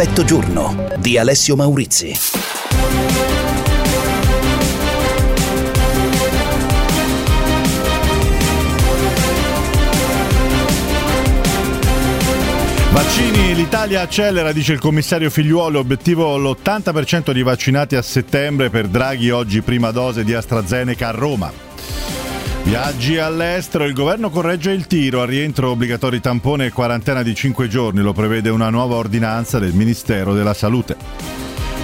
Effetto giorno di Alessio Maurizi. Vaccini, l'Italia accelera, dice il commissario Figliuolo, obiettivo l'80% di vaccinati a settembre per Draghi, oggi prima dose di AstraZeneca a Roma. Viaggi all'estero, il governo corregge il tiro, al rientro obbligatori tampone e quarantena di 5 giorni, lo prevede una nuova ordinanza del Ministero della Salute.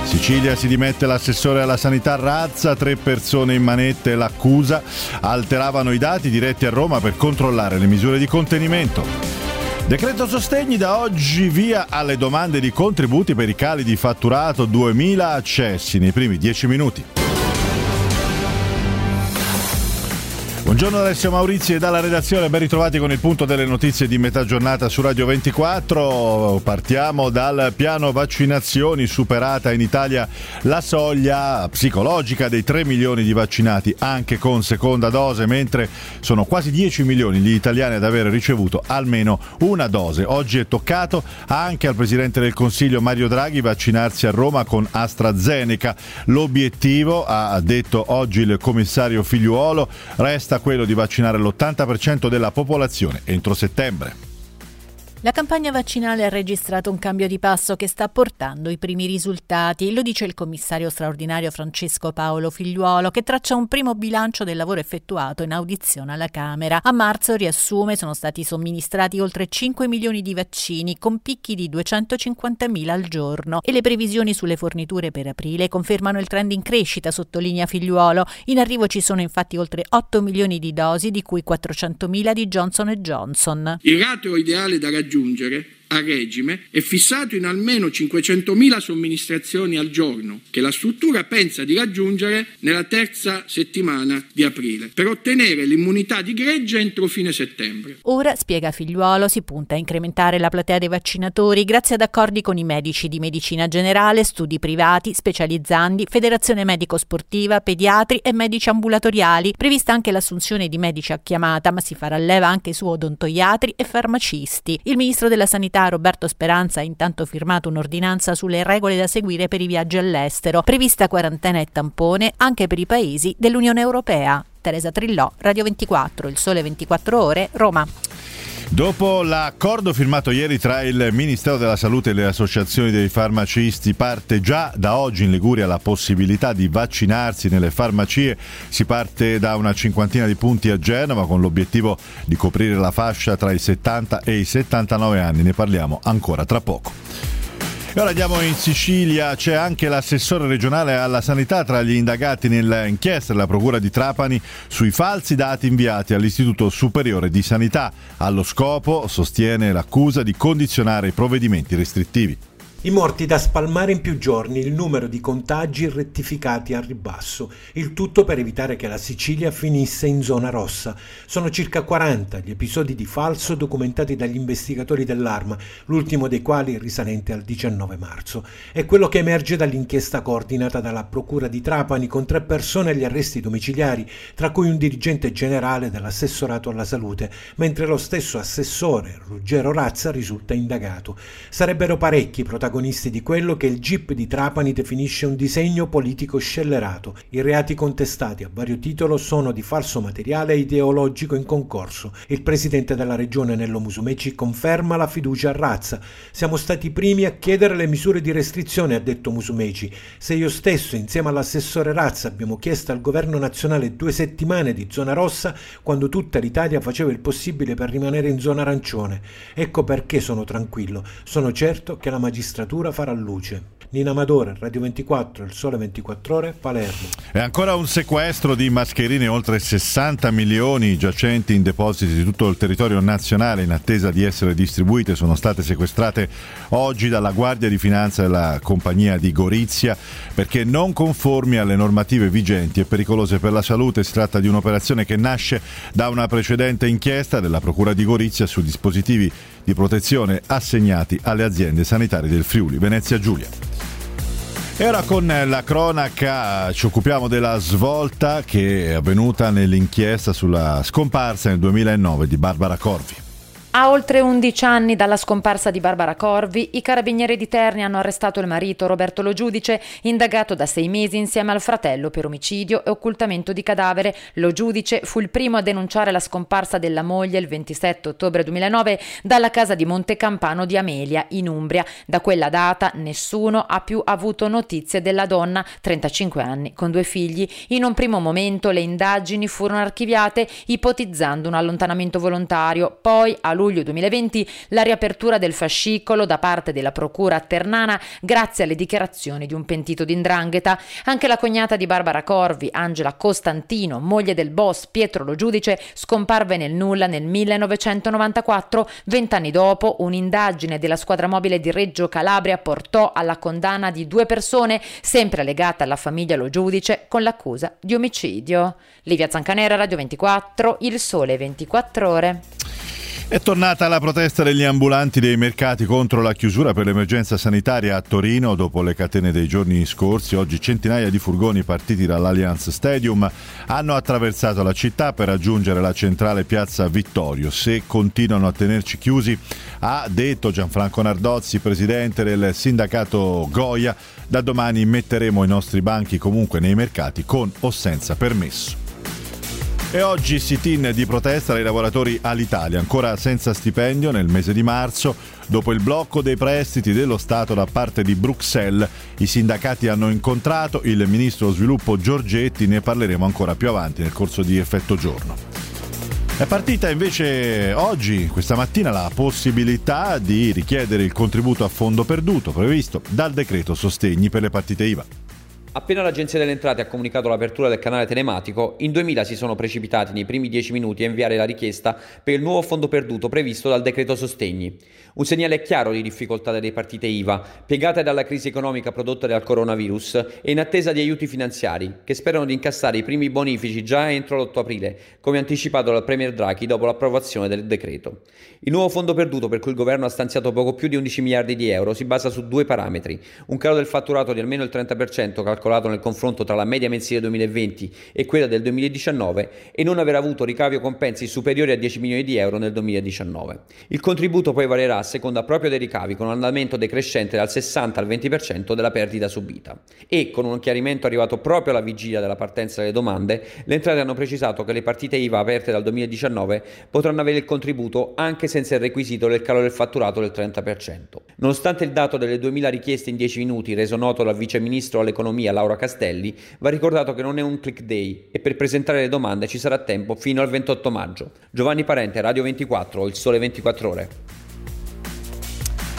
Sicilia si dimette l'assessore alla sanità Razza, tre persone in manette. L'accusa. Alteravano i dati diretti a Roma per controllare le misure di contenimento. Decreto sostegni. Da oggi via alle domande di contributi per i cali di fatturato. 2000 accessi nei primi 10 minuti. Buongiorno Alessio Maurizi e dalla redazione, ben ritrovati con il punto delle notizie di metà giornata su Radio 24. Partiamo dal piano vaccinazioni, superata in Italia la soglia psicologica dei 3 milioni di vaccinati anche con seconda dose, mentre sono quasi 10 milioni gli italiani ad aver ricevuto almeno una dose. Oggi è toccato anche al Presidente del Consiglio Mario Draghi vaccinarsi a Roma con AstraZeneca. L'obiettivo, ha detto oggi il commissario Figliuolo, resta quello di vaccinare l'80% della popolazione entro settembre. La campagna vaccinale ha registrato un cambio di passo che sta portando i primi risultati, lo dice il commissario straordinario Francesco Paolo Figliuolo, che traccia un primo bilancio del lavoro effettuato in audizione alla Camera. A marzo, riassume, sono stati somministrati oltre 5 milioni di vaccini, con picchi di 250 mila al giorno, e le previsioni sulle forniture per aprile confermano il trend in crescita, sottolinea Figliuolo. In arrivo ci sono infatti oltre 8 milioni di dosi, di cui 400 mila di Johnson Johnson. Il ratio ideale da raggiungere raggiungere a regime è fissato in almeno 500.000 somministrazioni al giorno, che la struttura pensa di raggiungere nella terza settimana di aprile, per ottenere l'immunità di gregge entro fine settembre. Ora, spiega Figliuolo, si punta a incrementare la platea dei vaccinatori grazie ad accordi con i medici di medicina generale, studi privati, specializzanti, federazione medico-sportiva, pediatri e medici ambulatoriali. Prevista anche l'assunzione di medici a chiamata, ma si farà leva anche su odontoiatri e farmacisti. Il ministro della Sanità Roberto Speranza ha intanto firmato un'ordinanza sulle regole da seguire per i viaggi all'estero, prevista quarantena e tampone anche per i paesi dell'Unione Europea. Teresa Trillò, Radio 24, Il Sole 24 Ore, Roma. Dopo l'accordo firmato ieri tra il Ministero della Salute e le associazioni dei farmacisti, parte già da oggi in Liguria la possibilità di vaccinarsi nelle farmacie. Si parte da una cinquantina di punti a Genova con l'obiettivo di coprire la fascia tra i 70 e i 79 anni. Ne parliamo ancora tra poco. Ora andiamo in Sicilia, c'è anche l'assessore regionale alla sanità tra gli indagati nell'inchiesta della Procura di Trapani sui falsi dati inviati all'Istituto Superiore di Sanità, allo scopo, sostiene l'accusa, di condizionare i provvedimenti restrittivi. I morti da spalmare in più giorni, il numero di contagi rettificati al ribasso, il tutto per evitare che la Sicilia finisse in zona rossa. Sono circa 40 gli episodi di falso documentati dagli investigatori dell'Arma, l'ultimo dei quali risalente al 19 marzo. È quello che emerge dall'inchiesta coordinata dalla Procura di Trapani con tre persone agli arresti domiciliari, tra cui un dirigente generale dell'assessorato alla salute, mentre lo stesso assessore, Ruggero Razza, risulta indagato. Sarebbero parecchi protagonisti protagonisti di quello che il GIP di Trapani definisce un disegno politico scellerato. I reati contestati a vario titolo sono di falso materiale ideologico in concorso. Il presidente della regione Nello Musumeci conferma la fiducia a Razza. Siamo stati i primi a chiedere le misure di restrizione, ha detto Musumeci. Se io stesso, insieme all'assessore Razza, abbiamo chiesto al governo nazionale due settimane di zona rossa quando tutta l'Italia faceva il possibile per rimanere in zona arancione. Ecco perché sono tranquillo. Sono certo che la magistratura magistratura farà luce. Nina Amadore, Radio 24, Il Sole 24 Ore, Palermo. E ancora un sequestro di mascherine, oltre 60 milioni giacenti in depositi di tutto il territorio nazionale in attesa di essere distribuite. Sono state sequestrate oggi dalla Guardia di Finanza della compagnia di Gorizia perché non conformi alle normative vigenti e pericolose per la salute. Si tratta di un'operazione che nasce da una precedente inchiesta della Procura di Gorizia su dispositivi di protezione assegnati alle aziende sanitarie del Friuli. Venezia Giulia. E ora con la cronaca ci occupiamo della svolta che è avvenuta nell'inchiesta sulla scomparsa nel 2009 di Barbara Corvi. A oltre 11 anni dalla scomparsa di Barbara Corvi, i carabinieri di Terni hanno arrestato il marito Roberto Lo Giudice, indagato da sei mesi insieme al fratello per omicidio e occultamento di cadavere. Lo Giudice fu il primo a denunciare la scomparsa della moglie il 27 ottobre 2009 dalla casa di Montecampano di Amelia, in Umbria. Da quella data nessuno ha più avuto notizie della donna, 35 anni, con due figli. In un primo momento le indagini furono archiviate, ipotizzando un allontanamento volontario. Poi, a luglio 2020 la riapertura del fascicolo da parte della procura ternana grazie alle dichiarazioni di un pentito d'indrangheta. Anche la cognata di Barbara Corvi, Angela Costantino, moglie del boss Pietro Lo Giudice, scomparve nel nulla nel 1994. Vent'anni dopo, un'indagine della squadra mobile di Reggio Calabria portò alla condanna di due persone, sempre legate alla famiglia Lo Giudice, con l'accusa di omicidio. Livia Zancanera, Radio 24, Il Sole 24 Ore. È tornata la protesta degli ambulanti dei mercati contro la chiusura per l'emergenza sanitaria a Torino dopo le catene dei giorni scorsi. Oggi centinaia di furgoni partiti dall'Allianz Stadium hanno attraversato la città per raggiungere la centrale piazza Vittorio. Se continuano a tenerci chiusi, ha detto Gianfranco Nardozzi, presidente del sindacato Goia, da domani metteremo i nostri banchi comunque nei mercati con o senza permesso. E oggi sit-in di protesta dei lavoratori all'Italia, ancora senza stipendio nel mese di marzo. Dopo il blocco dei prestiti dello Stato da parte di Bruxelles, i sindacati hanno incontrato il ministro sviluppo Giorgetti, ne parleremo ancora più avanti nel corso di effetto giorno. È partita invece oggi, questa mattina, la possibilità di richiedere il contributo a fondo perduto previsto dal decreto sostegni per le partite IVA. Appena l'Agenzia delle Entrate ha comunicato l'apertura del canale telematico, in 2000 si sono precipitati nei primi 10 minuti a inviare la richiesta per il nuovo fondo perduto previsto dal decreto sostegni. Un segnale chiaro di difficoltà delle partite IVA, piegate dalla crisi economica prodotta dal coronavirus e in attesa di aiuti finanziari, che sperano di incassare i primi bonifici già entro l'8 aprile, come anticipato dal Premier Draghi dopo l'approvazione del decreto. Il nuovo fondo perduto, per cui il governo ha stanziato poco più di 11 miliardi di euro, si basa su due parametri: un calo del fatturato di almeno il 30% calcolato nel confronto tra la media mensile 2020 e quella del 2019 e non aver avuto ricavi o compensi superiori a 10 milioni di euro nel 2019. Il contributo poi varierà seconda proprio dei ricavi con un andamento decrescente dal 60 al 20% della perdita subita. E con un chiarimento arrivato proprio alla vigilia della partenza delle domande, le entrate hanno precisato che le partite IVA aperte dal 2019 potranno avere il contributo anche senza il requisito del calo del fatturato del 30%. Nonostante il dato delle 2000 richieste in 10 minuti reso noto dal vice ministro all'economia Laura Castelli, va ricordato che non è un click day e per presentare le domande ci sarà tempo fino al 28 maggio. Giovanni Parente, Radio 24, Il Sole 24 Ore.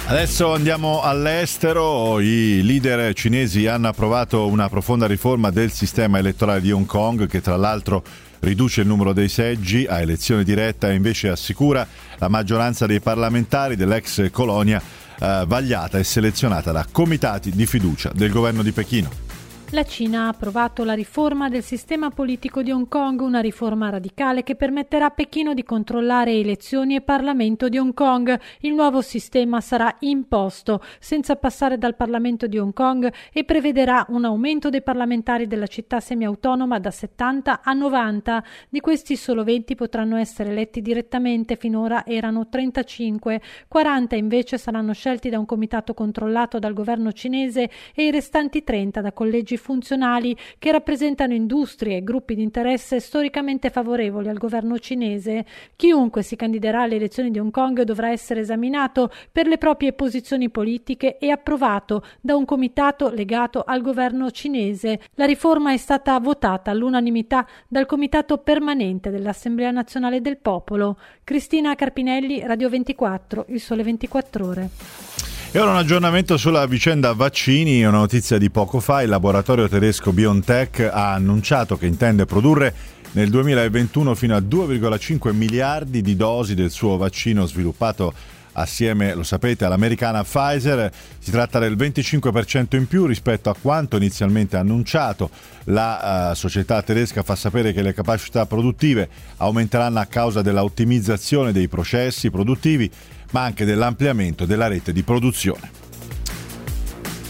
Adesso andiamo all'estero, i leader cinesi hanno approvato una profonda riforma del sistema elettorale di Hong Kong che tra l'altro riduce il numero dei seggi a elezione diretta e invece assicura la maggioranza dei parlamentari dell'ex colonia eh, vagliata e selezionata da comitati di fiducia del governo di Pechino. La Cina ha approvato la riforma del sistema politico di Hong Kong, una riforma radicale che permetterà a Pechino di controllare elezioni e Parlamento di Hong Kong. Il nuovo sistema sarà imposto senza passare dal Parlamento di Hong Kong e prevederà un aumento dei parlamentari della città semiautonoma da 70 a 90. Di questi solo 20 potranno essere eletti direttamente, finora erano 35. 40 invece saranno scelti da un comitato controllato dal governo cinese e i restanti 30 da collegi funzionali che rappresentano industrie e gruppi di interesse storicamente favorevoli al governo cinese. Chiunque si candiderà alle elezioni di Hong Kong dovrà essere esaminato per le proprie posizioni politiche e approvato da un comitato legato al governo cinese. La riforma è stata votata all'unanimità dal comitato permanente dell'Assemblea nazionale del popolo. Cristina Carpinelli, Radio 24, Il Sole 24 Ore. E ora un aggiornamento sulla vicenda vaccini, una notizia di poco fa, il laboratorio tedesco BioNTech ha annunciato che intende produrre nel 2021 fino a 2,5 miliardi di dosi del suo vaccino sviluppato assieme, lo sapete, all'americana Pfizer. Si tratta del 25% in più rispetto a quanto inizialmente annunciato. La uh, società tedesca fa sapere che le capacità produttive aumenteranno a causa dell'ottimizzazione dei processi produttivi ma anche dell'ampliamento della rete di produzione.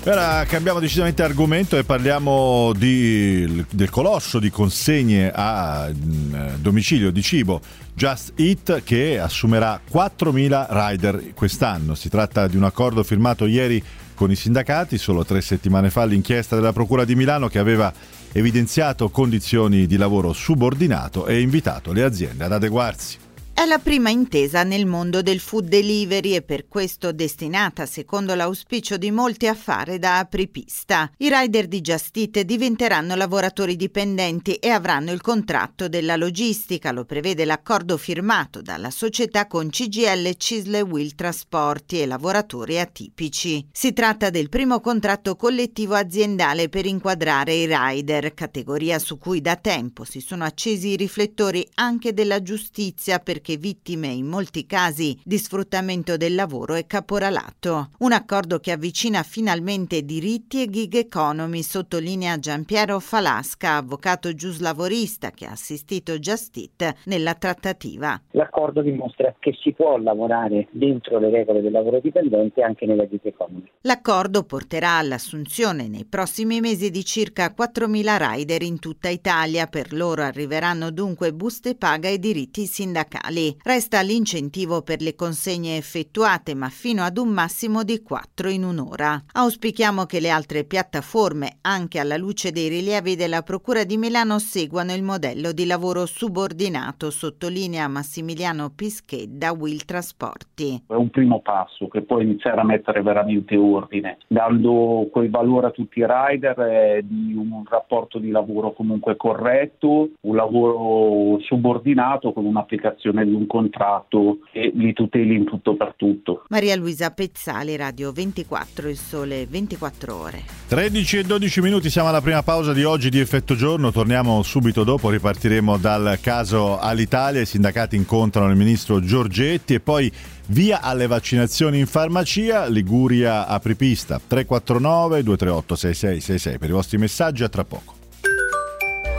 Ora cambiamo decisamente argomento e parliamo di, del colosso di consegne a mm, domicilio di cibo Just Eat che assumerà 4.000 rider quest'anno. Si tratta di un accordo firmato ieri con i sindacati, solo tre settimane fa l'inchiesta della Procura di Milano che aveva evidenziato condizioni di lavoro subordinato e invitato le aziende ad adeguarsi. È la prima intesa nel mondo del food delivery e per questo destinata, secondo l'auspicio di molti, a fare da apripista. I rider di Eat diventeranno lavoratori dipendenti e avranno il contratto della logistica, lo prevede l'accordo firmato dalla società con CGL Cisle Will Trasporti e lavoratori atipici. Si tratta del primo contratto collettivo aziendale per inquadrare i rider, categoria su cui da tempo si sono accesi i riflettori anche della giustizia per perché vittime in molti casi di sfruttamento del lavoro e caporalato. Un accordo che avvicina finalmente diritti e gig economy, sottolinea Giampiero Falasca, avvocato giuslavorista che ha assistito Justit nella trattativa. L'accordo dimostra che si può lavorare dentro le regole del lavoro dipendente anche nella gig economy. L'accordo porterà all'assunzione nei prossimi mesi di circa 4.000 rider in tutta Italia. Per loro arriveranno dunque buste paga e diritti sindacali nazionali. Resta l'incentivo per le consegne effettuate, ma fino ad un massimo di 4 in un'ora. Auspichiamo che le altre piattaforme, anche alla luce dei rilievi della Procura di Milano, seguano il modello di lavoro subordinato, sottolinea Massimiliano Pischedda, Will Trasporti. È un primo passo che può iniziare a mettere veramente ordine, dando quel valore a tutti i rider eh, di un rapporto di lavoro comunque corretto, un lavoro subordinato con un'applicazione di un contratto che li tuteli in tutto per tutto. Maria Luisa Pezzali, Radio 24, il sole 24 ore. 13 e 12 minuti, siamo alla prima pausa di oggi di Effetto Giorno, torniamo subito dopo, ripartiremo dal caso all'Italia, i sindacati incontrano il ministro Giorgetti e poi via alle vaccinazioni in farmacia, Liguria apripista 349 238 6666 per i vostri messaggi a tra poco.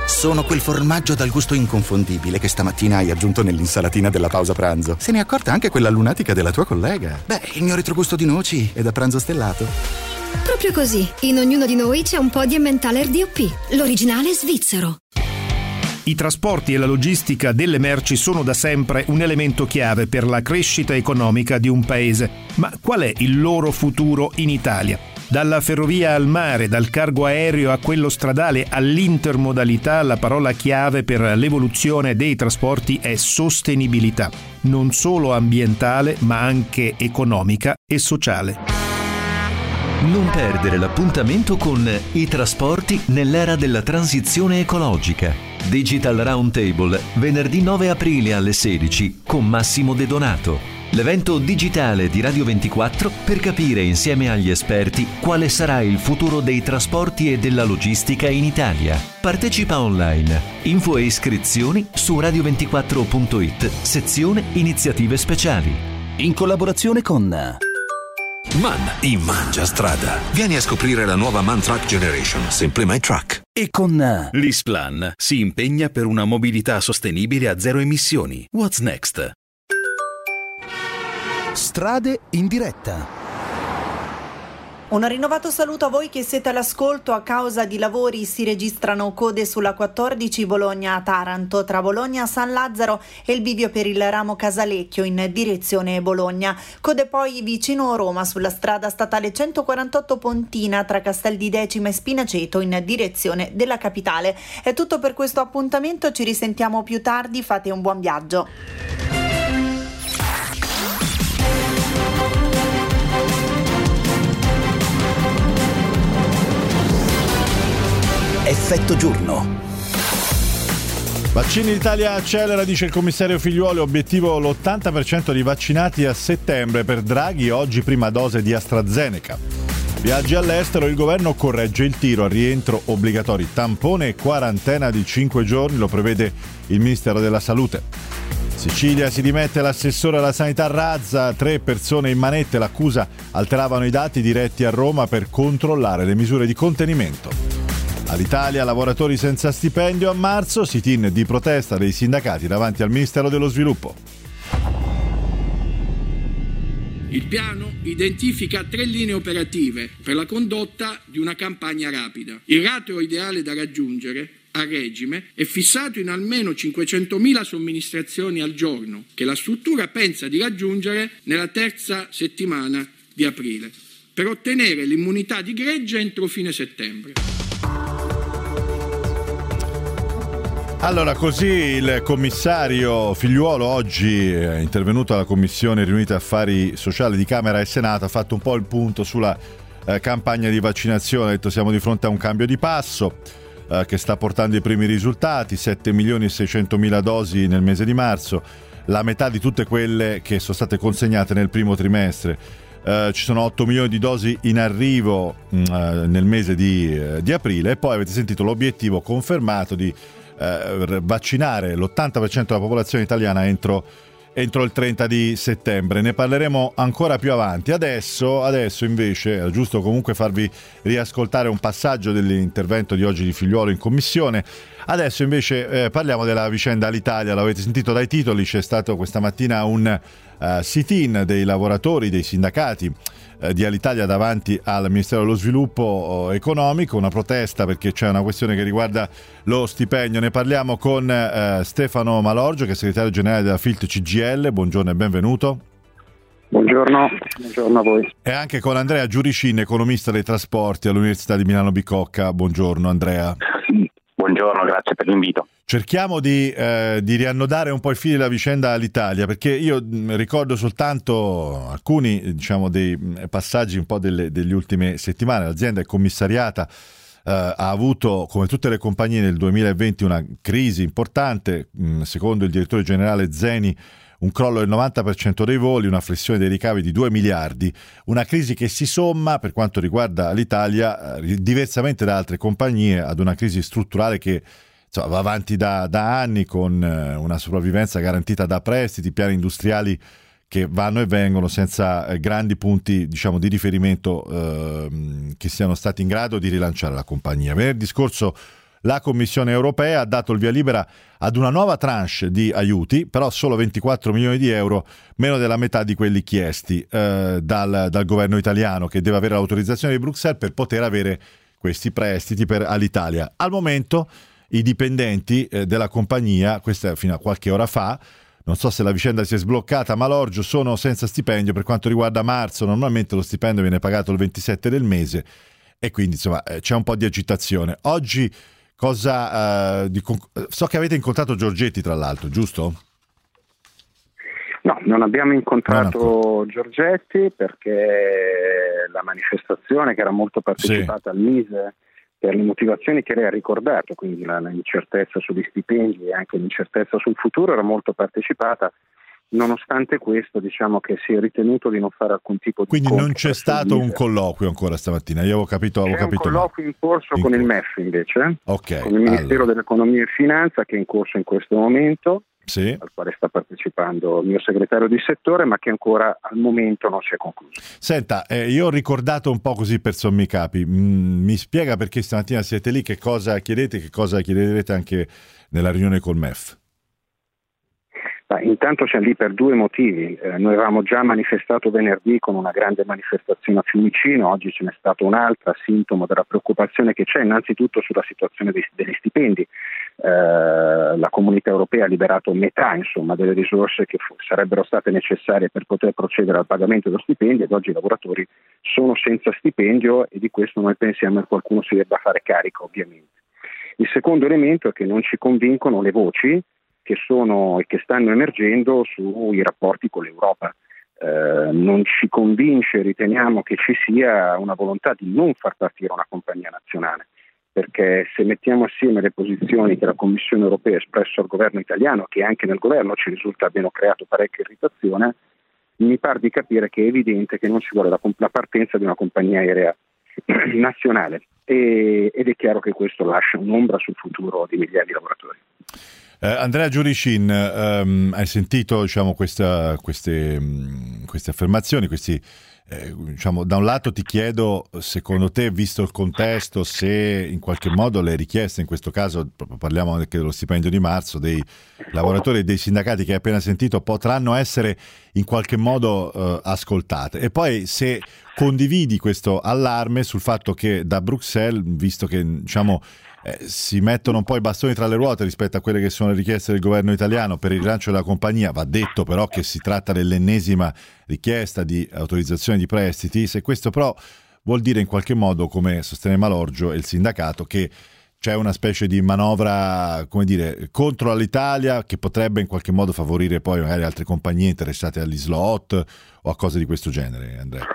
Sono quel formaggio dal gusto inconfondibile che stamattina hai aggiunto nell'insalatina della pausa pranzo. Se ne è accorta anche quella lunatica della tua collega. Beh, il mio retrogusto di noci è da pranzo stellato. Proprio così, in ognuno di noi c'è un po' di Emmentaler DOP, l'originale svizzero. I trasporti e la logistica delle merci sono da sempre un elemento chiave per la crescita economica di un paese. Ma qual è il loro futuro in Italia? Dalla ferrovia al mare, dal cargo aereo a quello stradale all'intermodalità, la parola chiave per l'evoluzione dei trasporti è sostenibilità, non solo ambientale ma anche economica e sociale. Non perdere l'appuntamento con i trasporti nell'era della transizione ecologica. Digital Roundtable, venerdì 9 aprile alle 16 con Massimo De Donato l'evento digitale di Radio 24 per capire insieme agli esperti quale sarà il futuro dei trasporti e della logistica in Italia. Partecipa online. Info e iscrizioni su radio24.it, sezione iniziative speciali. In collaborazione con Man in Mangia Strada. Vieni a scoprire la nuova Man Truck Generation, Simply My Truck. E con L'Isplan si impegna per una mobilità sostenibile a zero emissioni. What's next? Strade in diretta. Un rinnovato saluto a voi che siete all'ascolto. A causa di lavori si registrano code sulla 14 Bologna-Taranto tra Bologna-San Lazzaro e il bivio per il ramo Casalecchio in direzione Bologna. Code poi vicino Roma sulla strada statale 148 Pontina tra Castel di Decima e Spinaceto in direzione della capitale. È tutto per questo appuntamento, ci risentiamo più tardi, fate un buon viaggio. Effetto giorno. Vaccini d'Italia accelera, dice il commissario Figliuolo, obiettivo l'80% di vaccinati a settembre per Draghi, oggi prima dose di AstraZeneca. Viaggi all'estero, il governo corregge il tiro al rientro obbligatori, tampone e quarantena di 5 giorni, lo prevede il Ministero della Salute. Sicilia si dimette l'assessore alla sanità Razza, tre persone in manette, l'accusa alteravano i dati diretti a Roma per controllare le misure di contenimento. All'Italia lavoratori senza stipendio a marzo, sit-in di protesta dei sindacati davanti al Ministero dello Sviluppo. Il piano identifica tre linee operative per la condotta di una campagna rapida. Il ratio ideale da raggiungere a regime è fissato in almeno 500.000 somministrazioni al giorno, che la struttura pensa di raggiungere nella terza settimana di aprile, per ottenere l'immunità di gregge entro fine settembre. Allora, così il commissario Figliuolo oggi è intervenuto alla Commissione riunita affari sociali di Camera e Senato, ha fatto un po' il punto sulla eh, campagna di vaccinazione, ha detto siamo di fronte a un cambio di passo eh, che sta portando i primi risultati, 7 milioni e 600 mila dosi nel mese di marzo, la metà di tutte quelle che sono state consegnate nel primo trimestre. Uh, ci sono 8 milioni di dosi in arrivo uh, nel mese di, uh, di, aprile e poi avete sentito l'obiettivo confermato di vaccinare l'80% della popolazione italiana entro, entro, il 30 di settembre. Ne parleremo ancora più avanti. Adesso, adesso invece è giusto comunque farvi riascoltare un passaggio dell'intervento di oggi di Figliuolo in commissione. Adesso invece eh, parliamo della vicenda all'Italia, l'avete sentito dai titoli, c'è stato questa mattina un uh, sit-in dei lavoratori, dei sindacati di Alitalia davanti al Ministero dello Sviluppo uh, Economico, una protesta perché c'è una questione che riguarda lo stipendio. Ne parliamo con Stefano Malorgio, che è segretario generale della FILT CGL. Buongiorno e benvenuto. Buongiorno, buongiorno a voi. E anche con Andrea Giuricin, economista dei trasporti all'Università di Milano Bicocca. Buongiorno Andrea. Buongiorno, grazie per l'invito. Cerchiamo di, eh, di, riannodare un po' il filo della vicenda all'Italia, perché io mm, ricordo soltanto alcuni diciamo, dei mm, passaggi un po' delle, delle ultime settimane. L'azienda è commissariata, eh, ha avuto, come tutte le compagnie nel 2020, una crisi importante. Mm, secondo il direttore generale Zeni, un crollo del 90% dei voli, una flessione dei ricavi di 2 miliardi, una crisi che si somma per quanto riguarda l'Italia, eh, diversamente da altre compagnie, ad una crisi strutturale che insomma, va avanti da, da, anni con eh, una sopravvivenza garantita da prestiti, piani industriali che vanno e vengono senza eh, grandi punti diciamo, di riferimento eh, che siano stati in grado di rilanciare la compagnia. Venerdì scorso la Commissione europea ha dato il via libera ad una nuova tranche di aiuti, però solo 24 milioni di euro, meno della metà di quelli chiesti eh, dal, dal, governo italiano, che deve avere l'autorizzazione di Bruxelles per poter avere questi prestiti per, all'Italia. Al momento i dipendenti eh, della compagnia, questa fino a qualche ora fa, non so se la vicenda si è sbloccata, ma l'Orgio sono senza stipendio per quanto riguarda marzo, normalmente lo stipendio viene pagato il 27 del mese e quindi insomma eh, c'è un po' di agitazione. Oggi Cosa, uh, di, so che avete incontrato Giorgetti, tra l'altro, giusto? No, non abbiamo incontrato Giorgetti perché la manifestazione che era molto partecipata sì. al Mise per le motivazioni che lei ha ricordato, quindi l'incertezza sugli stipendi e anche l'incertezza sul futuro era molto partecipata Nonostante questo, diciamo che si è ritenuto di non fare alcun tipo di Quindi non c'è stato un colloquio ancora stamattina, io avevo capito, avevo c'è capito un colloquio in corso in... con il MEF invece, okay, con il Ministero allora. dell'Economia e Finanza che è in corso in questo momento, sì. al quale sta partecipando il mio segretario di settore, ma che ancora al momento non si è concluso. Senta, eh, io ho ricordato un po' così per sommi capi, mm, mi spiega perché stamattina siete lì, che cosa chiedete, che cosa chiederete anche nella riunione col MEF? Ma intanto siamo lì per due motivi. Eh, noi avevamo già manifestato venerdì con una grande manifestazione a Fiumicino, oggi ce n'è stata un'altra, sintomo della preoccupazione che c'è innanzitutto sulla situazione dei, degli stipendi. Eh, la comunità europea ha liberato metà insomma, delle risorse che fu- sarebbero state necessarie per poter procedere al pagamento dello stipendio ed oggi i lavoratori sono senza stipendio e di questo noi pensiamo che qualcuno si debba fare carico ovviamente. Il secondo elemento è che non ci convincono le voci che sono e che stanno emergendo sui rapporti con l'Europa. Eh, non ci convince, riteniamo che ci sia una volontà di non far partire una compagnia nazionale, perché se mettiamo assieme le posizioni che la Commissione europea ha espresso al governo italiano, che anche nel governo ci risulta abbiano creato parecchia irritazione, mi pare di capire che è evidente che non si vuole la, la partenza di una compagnia aerea nazionale e, ed è chiaro che questo lascia un'ombra sul futuro di migliaia di lavoratori. Eh, Andrea Giuricin, ehm, hai sentito diciamo, questa, queste, queste, affermazioni, questi eh, diciamo, da un lato ti chiedo, secondo te, visto il contesto, se in qualche modo le richieste, in questo caso parliamo anche dello stipendio di marzo, dei lavoratori e dei sindacati che hai appena sentito, potranno essere in qualche modo eh, ascoltate. E poi se condividi questo allarme sul fatto che da Bruxelles, visto che diciamo, eh, si mettono un po' i bastoni tra le ruote rispetto a quelle che sono le richieste del governo italiano per il rilancio della compagnia, va detto però che si tratta dell'ennesima richiesta di autorizzazione di prestiti, se questo però vuol dire in qualche modo, come sostiene Malorgio e il sindacato, che c'è una specie di manovra, come dire, contro l'Italia che potrebbe in qualche modo favorire poi magari altre compagnie interessate agli slot o a cose di questo genere, Andrea.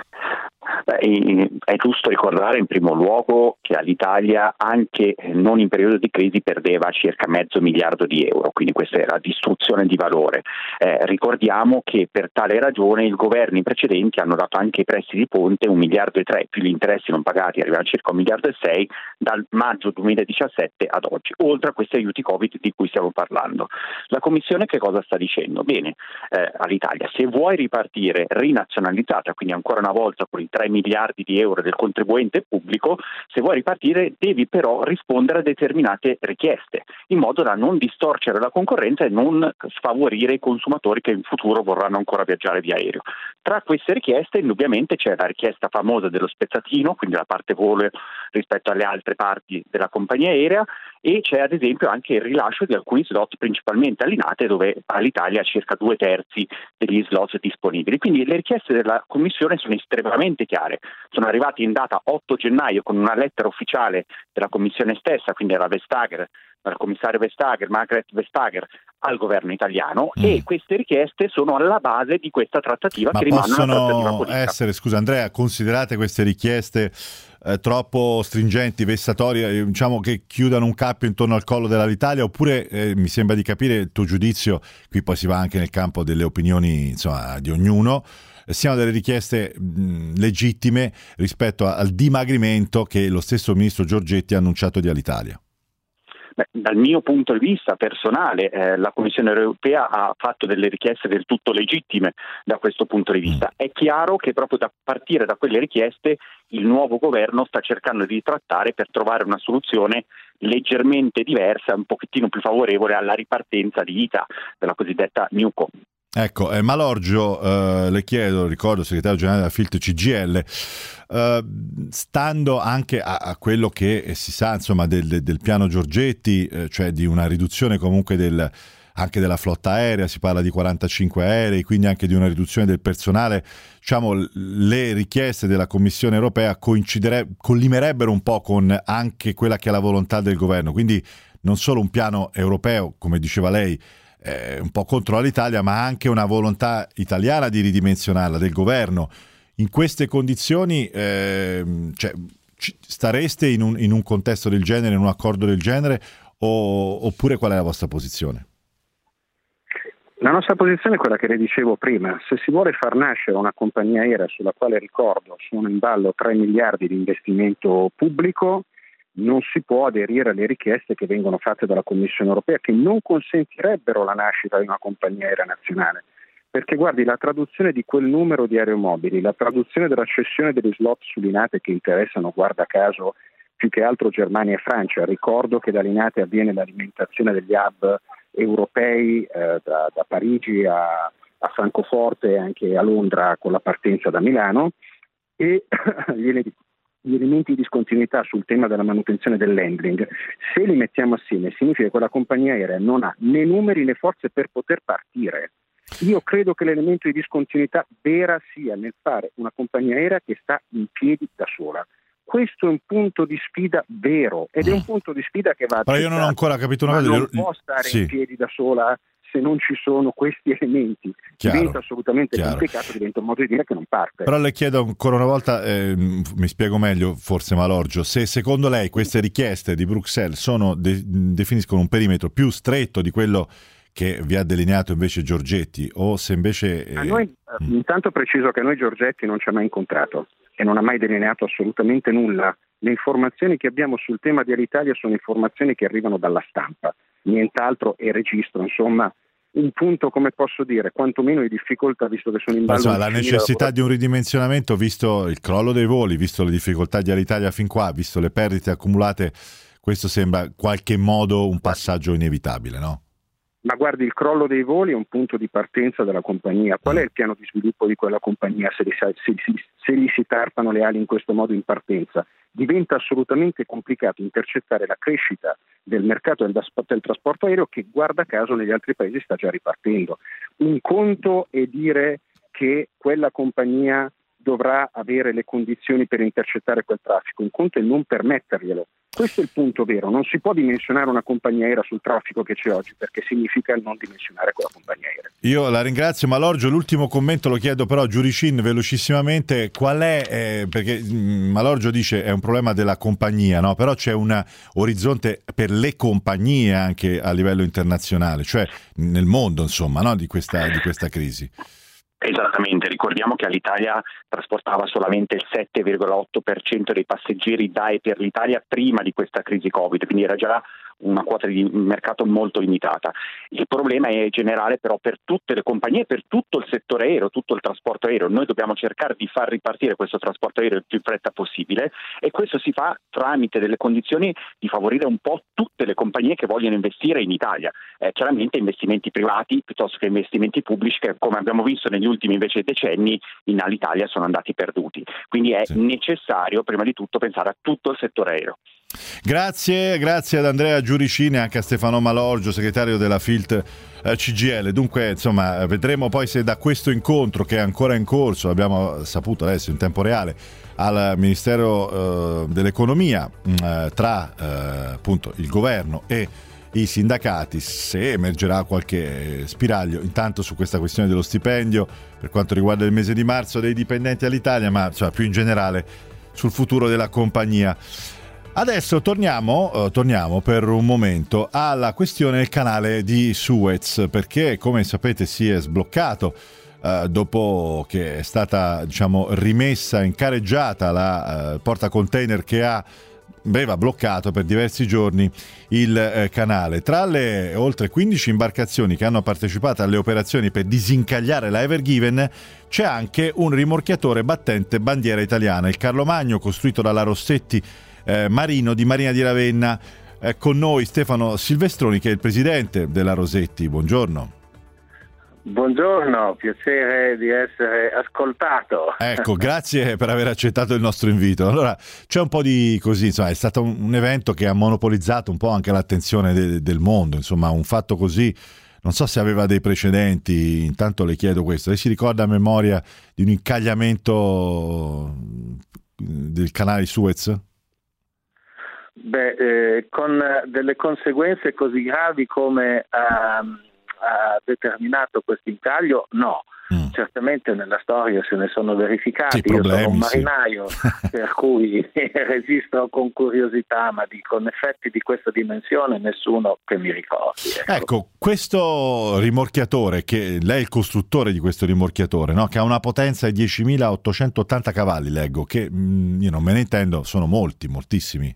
È giusto ricordare in primo luogo che all'Italia anche non in periodo di crisi perdeva circa mezzo miliardo di euro, quindi questa era distruzione di valore. Eh, ricordiamo che per tale ragione i governi precedenti hanno dato anche i prestiti di ponte un miliardo e tre, più gli interessi non pagati arrivano a circa un miliardo e sei dal maggio 2017 ad oggi, oltre a questi aiuti Covid di cui stiamo parlando. La Commissione che cosa sta dicendo? Bene, eh, all'Italia se vuoi ripartire rinazionalizzata, quindi ancora una volta con i 3 miliardi di euro del contribuente pubblico, se vuoi ripartire devi però rispondere a determinate richieste, in modo da non distorcere la concorrenza e non sfavorire i consumatori che in futuro vorranno ancora viaggiare via aereo. Tra queste richieste indubbiamente c'è la richiesta famosa dello spezzatino, quindi la parte volo rispetto alle altre parti della compagnia aerea e c'è ad esempio anche il rilascio di alcuni slot principalmente all'Inate dove all'Italia circa due terzi degli slot disponibili. Quindi le richieste della Commissione sono estremamente chiare, sono arrivate in data 8 gennaio con una lettera ufficiale della Commissione stessa, quindi della Vestager, dal commissario Vestager, Margaret Vestager, al governo italiano mm. e queste richieste sono alla base di questa trattativa Ma che rimane una trattativa politica. essere, scusa Andrea, considerate queste richieste eh, troppo stringenti, vessatorie, eh, diciamo che chiudano un cappio intorno al collo dell'Italia oppure eh, mi sembra di capire il tuo giudizio, qui poi si va anche nel campo delle opinioni insomma, di ognuno, eh, siano delle richieste mh, legittime rispetto al dimagrimento che lo stesso ministro Giorgetti ha annunciato di Alitalia. Beh, dal mio punto di vista personale, eh, la Commissione europea ha fatto delle richieste del tutto legittime da questo punto di vista. È chiaro che proprio da partire da quelle richieste il nuovo governo sta cercando di trattare per trovare una soluzione leggermente diversa, un pochettino più favorevole alla ripartenza di vita della cosiddetta Newco. Ecco, eh, Malorgio, eh, le chiedo, ricordo, segretario generale della Filt CGL, eh, stando anche a, a, quello che si sa insomma, del, del piano Giorgetti, eh, cioè di una riduzione comunque del, anche della flotta aerea, si parla di 45 aerei, quindi anche di una riduzione del personale, diciamo, le richieste della Commissione europea collimerebbero un po' con anche quella che è la volontà del governo, quindi non solo un piano europeo, come diceva lei, eh, un po' contro l'Italia, ma anche una volontà italiana di ridimensionarla del governo. In queste condizioni eh, cioè, stareste in un, in un, contesto del genere, in un accordo del genere, o, oppure qual è la vostra posizione? La nostra posizione è quella che le dicevo prima, se si vuole far nascere una compagnia aerea sulla quale ricordo sono in ballo 3 miliardi di investimento pubblico, non si può aderire alle richieste che vengono fatte dalla Commissione europea che non consentirebbero la nascita di una compagnia aerea nazionale. Perché guardi, la traduzione di quel numero di aeromobili, la traduzione della cessione degli slot sull'Inate che interessano, guarda caso, più che altro Germania e Francia. Ricordo che dall'Inate avviene l'alimentazione degli hub europei eh, da, da, Parigi a, a Francoforte e anche a Londra con la partenza da Milano e gli elementi di discontinuità sul tema della manutenzione dell'handling, se li mettiamo assieme, significa che quella compagnia aerea non ha né numeri né forze per poter partire. Io credo che l'elemento di discontinuità vera sia nel fare una compagnia aerea che sta in piedi da sola. Questo è un punto di sfida vero ed è un punto di sfida che va a... Però io non ho ancora capito una cosa. Non può stare sì. in piedi da sola se non ci sono questi elementi. Chiaro, diventa assolutamente chiaro. complicato, diventa un modo di dire che non parte. Però le chiedo ancora una volta, eh, mi spiego meglio, forse Malorgio, se secondo lei queste richieste di Bruxelles sono, de- definiscono un perimetro più stretto di quello che vi ha delineato invece Giorgetti o se invece... Eh... Noi, mm. Intanto preciso che noi Giorgetti non ci ha mai incontrato e non ha mai delineato assolutamente nulla. Le informazioni che abbiamo sul tema dell'Italia sono informazioni che arrivano dalla stampa, nient'altro e registro insomma un punto, come posso dire, quantomeno di difficoltà visto che sono in ballo. la necessità di un ridimensionamento, visto il crollo dei voli, visto le difficoltà di Alitalia fin qua, visto le perdite accumulate, questo sembra in qualche modo un passaggio inevitabile, no? Ma guardi, il crollo dei voli è un punto di partenza della compagnia. Qual è il piano di sviluppo di quella compagnia se gli, se, se gli si tarpano le ali in questo modo in partenza? Diventa assolutamente complicato intercettare la crescita del mercato del, del trasporto aereo che, guarda caso, negli altri paesi sta già ripartendo. Un conto è dire che quella compagnia dovrà avere le condizioni per intercettare quel traffico, un conto è non permetterglielo. Questo è il punto vero, non si può dimensionare una compagnia aerea sul traffico che c'è oggi perché significa non dimensionare quella compagnia aerea. Io la ringrazio, Malorgio, l'ultimo commento lo chiedo però a Giuricin velocissimamente, qual è, eh, perché mm, Malorgio dice è un problema della compagnia, no? però c'è un orizzonte per le compagnie anche a livello internazionale, cioè nel mondo insomma no? di, questa, di questa crisi. Esattamente, ricordiamo che l'Italia trasportava solamente il 7,8% dei passeggeri da e per l'Italia prima di questa crisi Covid, quindi era già una quota di mercato molto limitata. Il problema è generale però per tutte le compagnie, per tutto il settore aereo, tutto il trasporto aereo. Noi dobbiamo cercare di far ripartire questo trasporto aereo il più in fretta possibile e questo si fa tramite delle condizioni di favorire un po' tutte le compagnie che vogliono investire in Italia. Eh, chiaramente investimenti privati piuttosto che investimenti pubblici che come abbiamo visto negli ultimi invece decenni in Alitalia sono andati perduti. Quindi è sì. necessario prima di tutto pensare a tutto il settore aereo. Grazie, grazie ad Andrea Giuricini e anche a Stefano Malorgio, segretario della FILT eh, CGL. Dunque, insomma, vedremo poi se da questo incontro che è ancora in corso, abbiamo saputo adesso in tempo reale, al Ministero eh, dell'Economia mm, eh, tra eh, appunto il governo e i sindacati se emergerà qualche spiraglio intanto su questa questione dello stipendio per quanto riguarda il mese di marzo dei dipendenti all'Italia ma insomma, più in generale sul futuro della compagnia. Adesso torniamo, eh, torniamo, per un momento alla questione del canale di Suez, perché come sapete si è sbloccato eh, dopo che è stata diciamo, rimessa in careggiata la eh, porta container che ha aveva bloccato per diversi giorni il eh, canale. Tra le oltre 15 imbarcazioni che hanno partecipato alle operazioni per disincagliare la Ever Given c'è anche un rimorchiatore battente bandiera italiana, il Carlo Magno costruito dalla Rossetti eh, Marino di Marina di Ravenna. È con noi Stefano Silvestroni che è il presidente della Rosetti. Buongiorno. Buongiorno, piacere di essere ascoltato. Ecco, grazie per aver accettato il nostro invito. Allora, c'è un po' di così, insomma, è stato un, un evento che ha monopolizzato un po' anche l'attenzione de, del mondo, insomma, un fatto così, non so se aveva dei precedenti, intanto le chiedo questo, lei si ricorda a memoria di un incagliamento del canale Suez? Beh, eh, con delle conseguenze così gravi come um, ha determinato questo incaglio, no. Mm. Certamente nella storia se ne sono verificati. Sì, problemi, Io sono un marinaio, sì. per cui registro con curiosità, ma di, con effetti di questa dimensione nessuno che mi ricordi. Ecco, ecco questo rimorchiatore, che lei è il costruttore di questo rimorchiatore, no? che ha una potenza di 10.880 cavalli, leggo, che mm, io non me ne intendo, sono molti, moltissimi.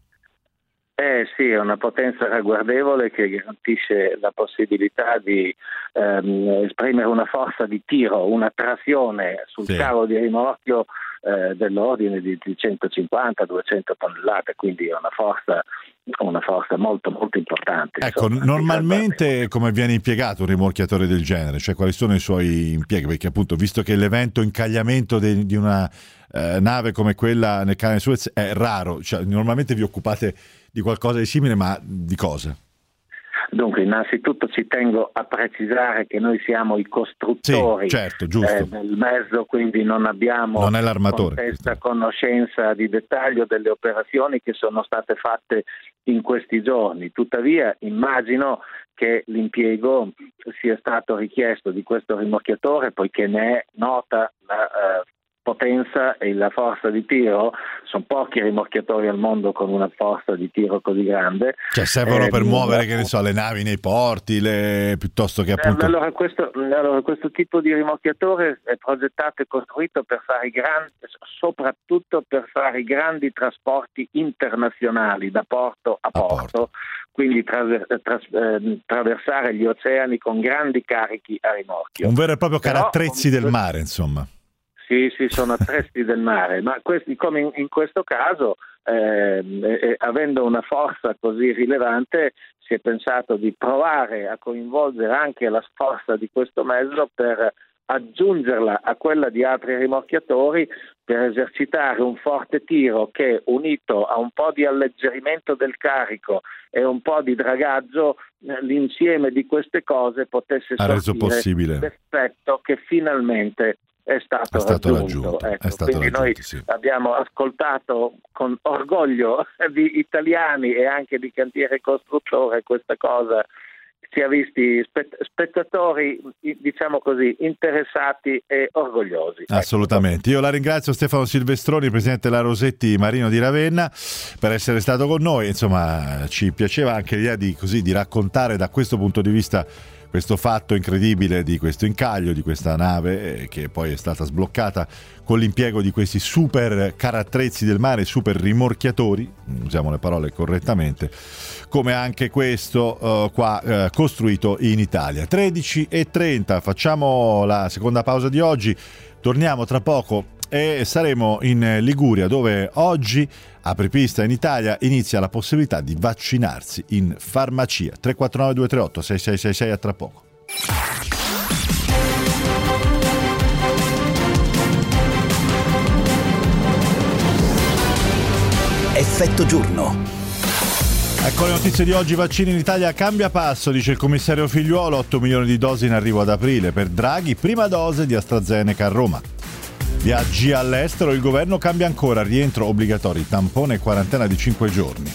Eh sì, è una potenza ragguardevole che garantisce la possibilità di ehm, esprimere una forza di tiro, una trazione sul sì. cavo di rimorchio eh, dell'ordine di, di 150-200 tonnellate, quindi è una forza, una forza molto, molto importante. Ecco, insomma, normalmente come viene impiegato un rimorchiatore del genere? Cioè quali sono i suoi impieghi? Perché appunto, visto che l'evento incagliamento de, di una eh, nave come quella nel canale Suez è raro, cioè, normalmente vi occupate di qualcosa di simile, ma di cosa? Dunque, innanzitutto ci tengo a precisare che noi siamo i costruttori sì, certo, eh, del mezzo, quindi non abbiamo non questa conoscenza di dettaglio delle operazioni che sono state fatte in questi giorni. Tuttavia immagino che l'impiego sia stato richiesto di questo rimorchiatore poiché ne è nota la eh, potenza e la forza di tiro sono pochi rimorchiatori al mondo con una forza di tiro così grande. Cioè servono eh, per muovere, che ne so, le navi nei porti, le... piuttosto che appunto... Eh, allora, questo, allora, questo, tipo di rimorchiatore è progettato e costruito per fare grandi, soprattutto per fare i grandi trasporti internazionali da porto a, a porto. porto quindi traver- tras- eh, attraversare gli oceani con grandi carichi a rimorchio. Un vero e proprio carattrezzi del mare, insomma. Sì, sì, sono attrezzi del mare, ma questi, come in, in questo caso, eh, eh, avendo una forza così rilevante, si è pensato di provare a coinvolgere anche la forza di questo mezzo per aggiungerla a quella di altri rimorchiatori per esercitare un forte tiro che unito a un po' di alleggerimento del carico e un po' di dragaggio l'insieme di queste cose potesse ha reso possibile. l'effetto che finalmente è stato, è stato raggiunto. raggiunto. Ecco, è stato quindi raggiunto, noi sì. abbiamo ascoltato con orgoglio di italiani e anche di cantiere costruttore questa cosa si è visti spettatori, diciamo così, interessati e orgogliosi. Ecco. Assolutamente. Io la ringrazio Stefano Silvestroni, presidente della Rosetti Marino di Ravenna, per essere stato con noi. Insomma, ci piaceva anche l'idea di, così, di raccontare da questo punto di vista questo fatto incredibile di questo incaglio di questa nave eh, che poi è stata sbloccata con l'impiego di questi super carattrezzi del mare, super rimorchiatori, usiamo le parole correttamente, come anche questo uh, qua uh, costruito in Italia. 13 e 30, facciamo la seconda pausa di oggi, torniamo tra poco e saremo in Liguria dove oggi apripista in Italia inizia la possibilità di vaccinarsi in farmacia. 349 238 6666 a tra poco. Effetto giorno. Ecco le notizie di oggi, vaccini in Italia cambia passo, dice il commissario Figliuolo, 8 milioni di dosi in arrivo ad aprile, per Draghi prima dose di AstraZeneca a Roma. Viaggi all'estero, il governo cambia ancora, rientro obbligatorio, tampone e quarantena di 5 giorni.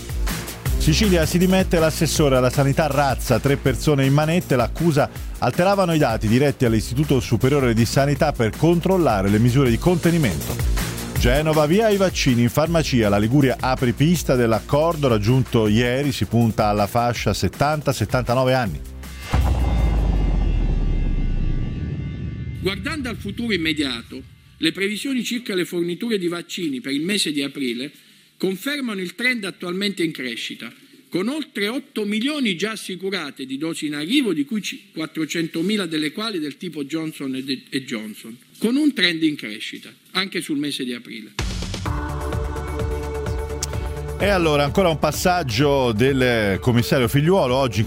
Sicilia si dimette l'assessore alla sanità Razza, tre persone in manette, l'accusa alteravano i dati diretti all'Istituto Superiore di Sanità per controllare le misure di contenimento. Genova via i vaccini in farmacia, la Liguria apre pista dell'accordo raggiunto ieri, si punta alla fascia 70-79 anni. Guardando al futuro immediato, le previsioni circa le forniture di vaccini per il mese di aprile confermano il trend attualmente in crescita, con oltre 8 milioni già assicurate di dosi in arrivo, di cui 400 mila delle quali del tipo Johnson Johnson, con un trend in crescita anche sul mese di aprile. E allora ancora un passaggio del commissario Figliuolo, oggi in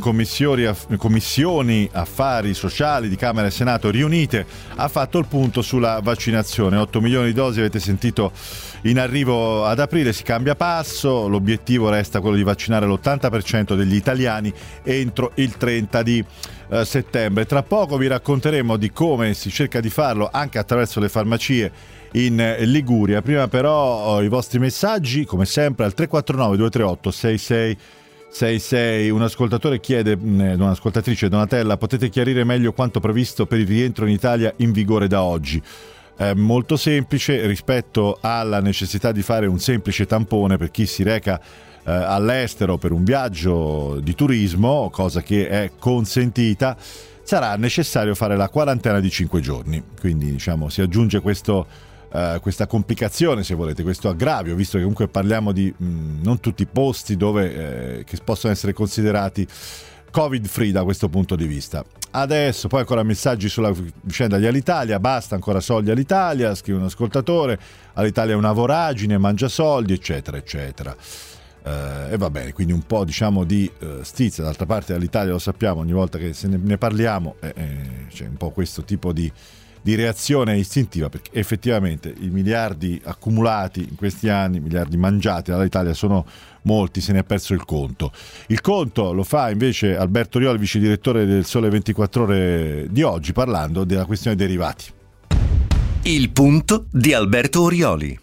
commissioni, affari sociali di Camera e Senato riunite ha fatto il punto sulla vaccinazione, 8 milioni di dosi avete sentito in arrivo ad aprile, si cambia passo, l'obiettivo resta quello di vaccinare l'80% degli italiani entro il 30 di eh, settembre. Tra poco vi racconteremo di come si cerca di farlo anche attraverso le farmacie in Liguria. Prima però i vostri messaggi, come sempre, al 349 238 6666. Un ascoltatore chiede, un'ascoltatrice Donatella, potete chiarire meglio quanto previsto per il rientro in Italia in vigore da oggi? È molto semplice rispetto alla necessità di fare un semplice tampone per chi si reca eh, all'estero per un viaggio di turismo, cosa che è consentita, sarà necessario fare la quarantena di 5 giorni. Quindi diciamo si aggiunge questo Uh, questa complicazione, se volete, questo aggravio, visto che comunque parliamo di mh, non tutti i posti dove, eh, che possono essere considerati covid free da questo punto di vista. Adesso poi ancora messaggi sulla vicenda di Alitalia, basta ancora soldi all'Italia, scrive un ascoltatore, all'Italia è una voragine, mangia soldi, eccetera, eccetera. Uh, e va bene, quindi un po' diciamo di uh, stizza, d'altra parte all'Italia lo sappiamo, ogni volta che ne, ne parliamo eh, eh, c'è un po' questo tipo di di reazione istintiva perché effettivamente i miliardi accumulati in questi anni, i miliardi mangiati dall'Italia sono molti, se ne è perso il conto. Il conto lo fa invece Alberto Rioli, vice direttore del Sole 24 ore di oggi, parlando della questione derivati. Il punto di Alberto Orioli.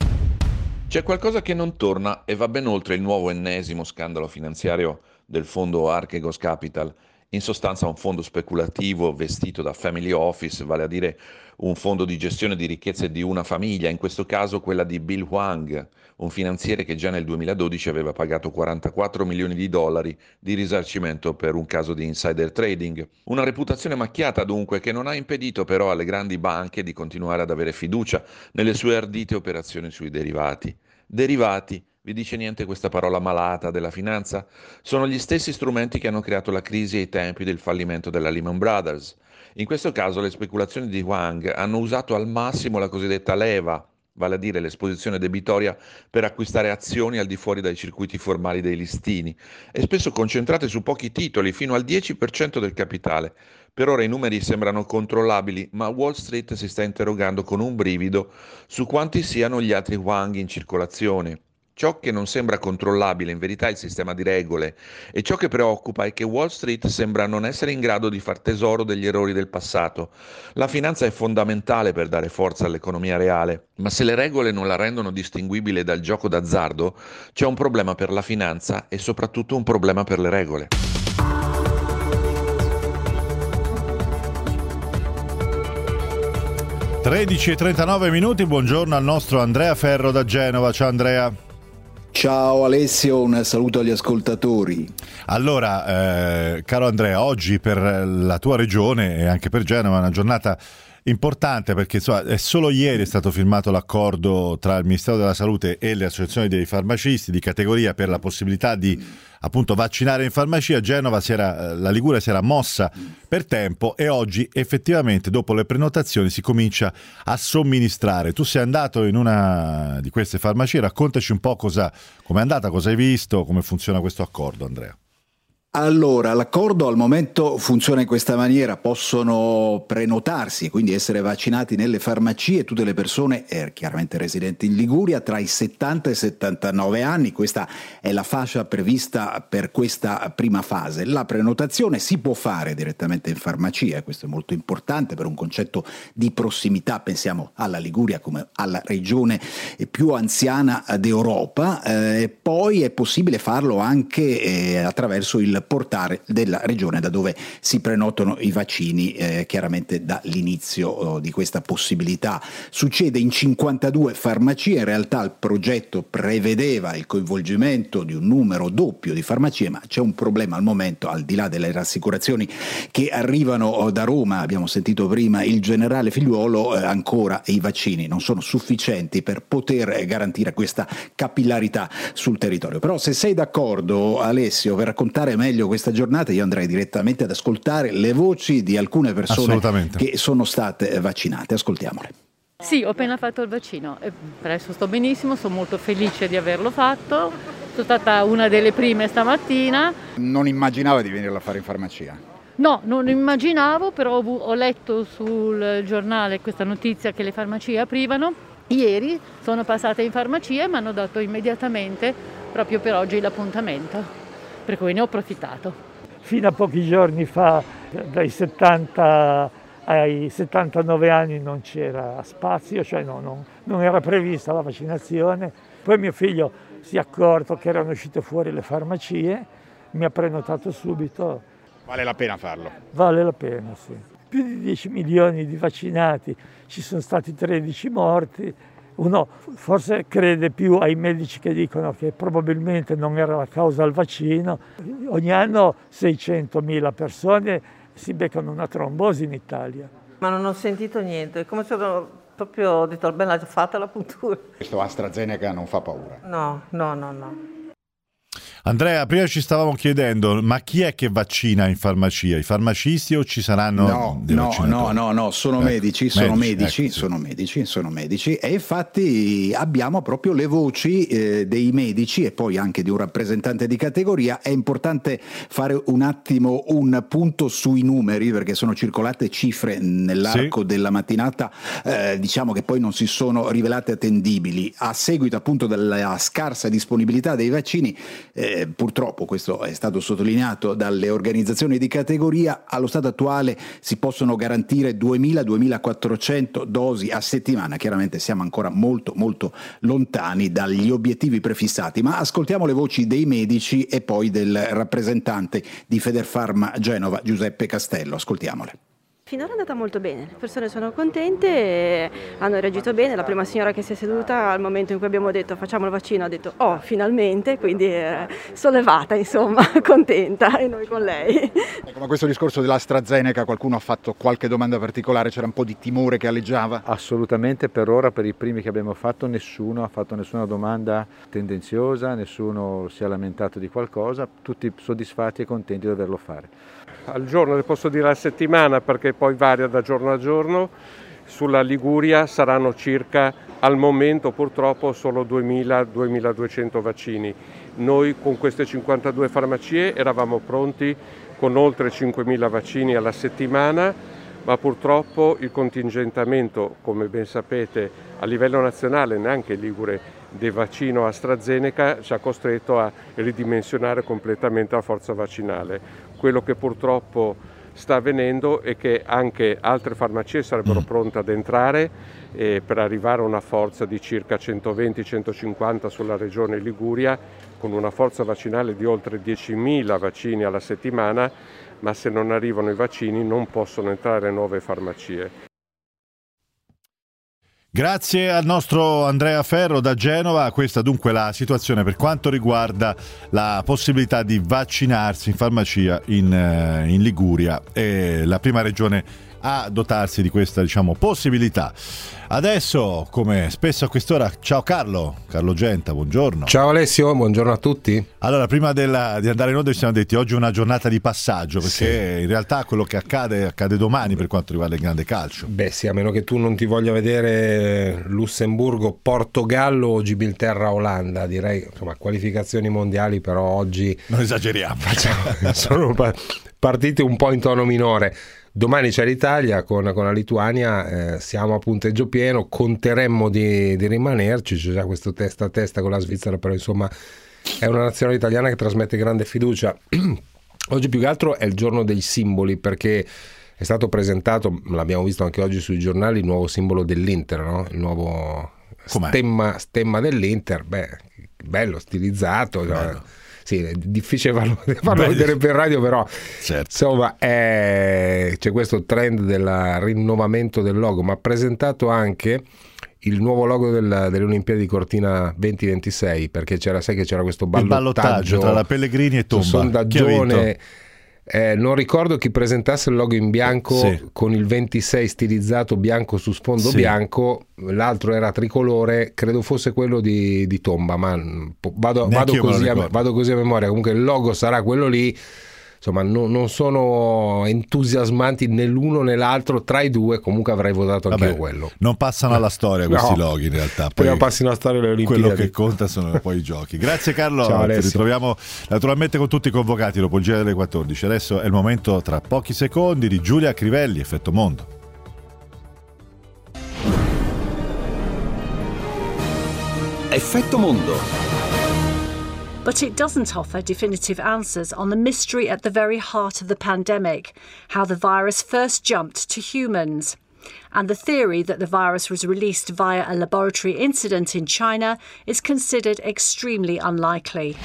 C'è qualcosa che non torna e va ben oltre il nuovo ennesimo scandalo finanziario del fondo Archegos Capital in sostanza un fondo speculativo vestito da family office, vale a dire un fondo di gestione di ricchezze di una famiglia, in questo caso quella di Bill Huang, un finanziere che già nel 2012 aveva pagato 44 milioni di dollari di risarcimento per un caso di insider trading. Una reputazione macchiata dunque che non ha impedito però alle grandi banche di continuare ad avere fiducia nelle sue ardite operazioni sui derivati. Derivati vi dice niente questa parola malata della finanza? Sono gli stessi strumenti che hanno creato la crisi ai tempi del fallimento della Lehman Brothers. In questo caso le speculazioni di Wang hanno usato al massimo la cosiddetta leva, vale a dire l'esposizione debitoria per acquistare azioni al di fuori dai circuiti formali dei listini e spesso concentrate su pochi titoli, fino al 10% del capitale. Per ora i numeri sembrano controllabili, ma Wall Street si sta interrogando con un brivido su quanti siano gli altri Wang in circolazione. Ciò che non sembra controllabile in verità è il sistema di regole e ciò che preoccupa è che Wall Street sembra non essere in grado di far tesoro degli errori del passato. La finanza è fondamentale per dare forza all'economia reale, ma se le regole non la rendono distinguibile dal gioco d'azzardo, c'è un problema per la finanza e soprattutto un problema per le regole. E 39 minuti, buongiorno al nostro Andrea Ferro da Genova. Ciao Andrea. Ciao Alessio, un saluto agli ascoltatori. Allora, eh, caro Andrea, oggi per la tua regione e anche per Genova è una giornata importante perché insomma, è solo ieri è stato firmato l'accordo tra il Ministero della Salute e le associazioni dei farmacisti di categoria per la possibilità di appunto vaccinare in farmacia. Genova si era, la Liguria si era mossa per tempo e oggi effettivamente dopo le prenotazioni si comincia a somministrare. Tu sei andato in una di queste farmacie, raccontaci un po' cosa, com'è andata, cosa hai visto, come funziona questo accordo Andrea. Allora, l'accordo al momento funziona in questa maniera, possono prenotarsi quindi essere vaccinati nelle farmacie tutte le persone, eh, chiaramente residenti in Liguria, tra i 70 e i 79 anni, questa è la fascia prevista per questa prima fase. La prenotazione si può fare direttamente in farmacia, questo è molto importante per un concetto di prossimità, pensiamo alla Liguria come alla regione più anziana d'Europa, eh, poi è possibile farlo anche eh, attraverso il portare della regione da dove si prenotano i vaccini eh, chiaramente dall'inizio oh, di questa possibilità. Succede in 52 farmacie, in realtà il progetto prevedeva il coinvolgimento di un numero doppio di farmacie, ma c'è un problema al momento, al di là delle rassicurazioni che arrivano oh, da Roma, abbiamo sentito prima il generale Figliuolo, eh, ancora i vaccini non sono sufficienti per poter garantire questa capillarità sul territorio. Però se sei d'accordo Alessio per raccontare meglio questa giornata io andrei direttamente ad ascoltare le voci di alcune persone che sono state vaccinate. Ascoltiamole. Sì, ho appena fatto il vaccino e adesso sto benissimo, sono molto felice di averlo fatto. Sono stata una delle prime stamattina. Non immaginava di venirlo a fare in farmacia? No, non immaginavo, però ho letto sul giornale questa notizia che le farmacie aprivano. Ieri sono passata in farmacia e mi hanno dato immediatamente, proprio per oggi, l'appuntamento per cui ne ho approfittato. Fino a pochi giorni fa, dai 70 ai 79 anni non c'era spazio, cioè no, non, non era prevista la vaccinazione. Poi mio figlio si è accorto che erano uscite fuori le farmacie, mi ha prenotato subito. Vale la pena farlo? Vale la pena, sì. Più di 10 milioni di vaccinati, ci sono stati 13 morti, uno forse crede più ai medici che dicono che probabilmente non era la causa il vaccino. Ogni anno 600.000 persone si beccano una trombosi in Italia. Ma non ho sentito niente, come se proprio ho detto, bella fatta la puntura. Questo AstraZeneca non fa paura? No, no, no, no. Andrea, prima ci stavamo chiedendo, ma chi è che vaccina in farmacia? I farmacisti o ci saranno no, no, no, no, no, sono ecco. medici, sono Medici, medici, ecco, sì. sono medici, sono medici e infatti abbiamo proprio le voci eh, dei medici e poi anche di un rappresentante di categoria. È importante fare un attimo un punto sui numeri perché sono circolate cifre nell'arco Sì. della mattinata, eh, diciamo che poi non si sono rivelate attendibili. A seguito appunto della scarsa disponibilità dei vaccini, eh, eh, purtroppo questo è stato sottolineato dalle organizzazioni di categoria, allo stato attuale si possono garantire 2000-2400 dosi a settimana, chiaramente siamo ancora molto molto lontani dagli obiettivi prefissati, ma ascoltiamo le voci dei medici e poi del rappresentante di Federfarma Genova Giuseppe Castello, ascoltiamole. Finora è andata molto bene, le persone sono contente, e hanno reagito bene, la prima signora che si è seduta al momento in cui abbiamo detto facciamo il vaccino ha detto oh finalmente, quindi è sollevata insomma, contenta e noi con lei. Ecco, ma questo discorso dell'AstraZeneca qualcuno ha fatto qualche domanda particolare, c'era un po' di timore che alleggiava? Assolutamente, per ora per i primi che abbiamo fatto nessuno ha fatto nessuna domanda tendenziosa, nessuno si è lamentato di qualcosa, tutti soddisfatti e contenti di doverlo fare al giorno, posso dire a settimana perché poi varia da giorno a giorno, sulla Liguria saranno circa al momento purtroppo solo 2000-2200 vaccini. Noi con queste 52 farmacie eravamo pronti con oltre 5000 vaccini alla settimana, ma purtroppo il contingentamento, come ben sapete, a livello nazionale, neanche Ligure, del vaccino AstraZeneca ci ha costretto a ridimensionare completamente la forza vaccinale. Quello che purtroppo sta avvenendo è che anche altre farmacie sarebbero pronte ad entrare eh, per arrivare a una forza di circa 120-150 sulla regione Liguria con una forza vaccinale di oltre 10.000 vaccini alla settimana, ma se non arrivano i vaccini non possono entrare nuove farmacie. Grazie al nostro Andrea Ferro da Genova, questa dunque la situazione per quanto riguarda la possibilità di vaccinarsi in farmacia in, eh, in Liguria, la prima regione a dotarsi di questa diciamo, possibilità. Adesso, come spesso a quest'ora, ciao Carlo, Carlo Genta, buongiorno. Ciao Alessio, buongiorno a tutti. Allora, prima della, di andare in onda ci siamo detti oggi è una giornata di passaggio, perché sì. in realtà quello che accade accade domani per quanto riguarda il grande calcio. Beh sì, a meno che tu non ti voglia vedere Lussemburgo, Portogallo o Gibilterra, Olanda, direi, insomma, qualificazioni mondiali però oggi... Non esageriamo. Facciamo, sono partite un po' in tono minore. Domani c'è l'Italia con, con la Lituania, eh, siamo a punteggio pieno, conteremmo di, di, rimanerci, c'è già questo testa a testa con la Svizzera, però insomma è una nazione italiana che trasmette grande fiducia. oggi più che altro è il giorno dei simboli perché è stato presentato, l'abbiamo visto anche oggi sui giornali, il nuovo simbolo dell'Inter, no? il nuovo stemma, stemma, dell'Inter, beh, bello, stilizzato. Bello. Cioè, sì, è difficile farlo, farlo vedere per radio, però certo. insomma è, c'è questo trend del rinnovamento del logo, ma ha presentato anche il nuovo logo del, delle Olimpiadi di Cortina 2026 perché c'era, sai che c'era questo ballottaggio, ballottaggio tra la Pellegrini e Tomba sondaggione eh, non ricordo chi presentasse il logo in bianco sì. con il 26 stilizzato bianco su sfondo sì. bianco, l'altro era tricolore, credo fosse quello di, di Tomba, ma vado, vado, così a, vado così a memoria, comunque il logo sarà quello lì insomma no, non sono entusiasmanti né l'uno né l'altro tra i due comunque avrei votato anche io quello. non passano alla storia questi no. loghi in realtà. Poi Prima passino alla storia delle Olimpiadi. quello che conta sono poi i giochi. Grazie Carlo. Ciao, ci ritroviamo naturalmente con tutti i convocati dopo il giro delle 14 adesso è il momento tra pochi secondi di Giulia Crivelli Effetto Mondo. Effetto Mondo But it doesn't offer definitive answers on the mystery at the very heart of the pandemic how the virus first jumped to humans. And the theory that the virus was released via a laboratory incident in China is considered extremely unlikely.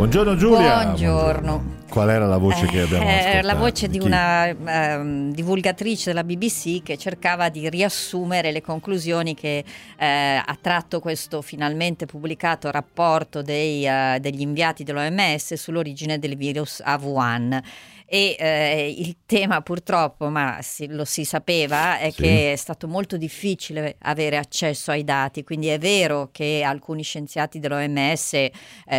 Buongiorno Giulia. Buongiorno. Qual era la voce che abbiamo eh, ascoltato? La voce di, di una eh, divulgatrice della BBC che cercava di riassumere le conclusioni che eh, ha tratto questo finalmente pubblicato rapporto dei, uh, degli inviati dell'OMS sull'origine del virus a Wuhan e eh, il tema purtroppo, ma si, lo si sapeva, è sì. che è stato molto difficile avere accesso ai dati, quindi è vero che alcuni scienziati dell'OMS eh,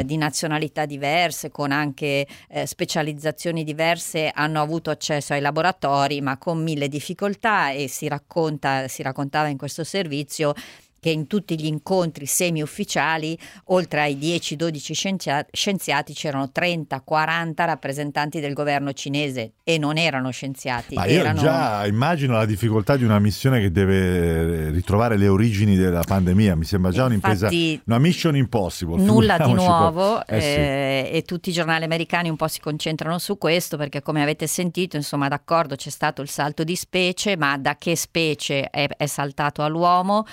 di nazionalità diverse, con anche eh, specializzazioni diverse, hanno avuto accesso ai laboratori, ma con mille difficoltà e si, racconta, si raccontava in questo servizio che in tutti gli incontri semi-ufficiali, oltre ai 10-12 scienziati, c'erano 30-40 rappresentanti del governo cinese e non erano scienziati. Ma io erano... già immagino la difficoltà di una missione che deve ritrovare le origini della pandemia, mi sembra già un'impresa, una mission impossible. Nulla di nuovo. Eh sì. eh, e tutti i giornali americani un po' si concentrano su questo perché come avete sentito, insomma, d'accordo c'è stato il salto di specie, ma da che specie è, è saltato all'uomo?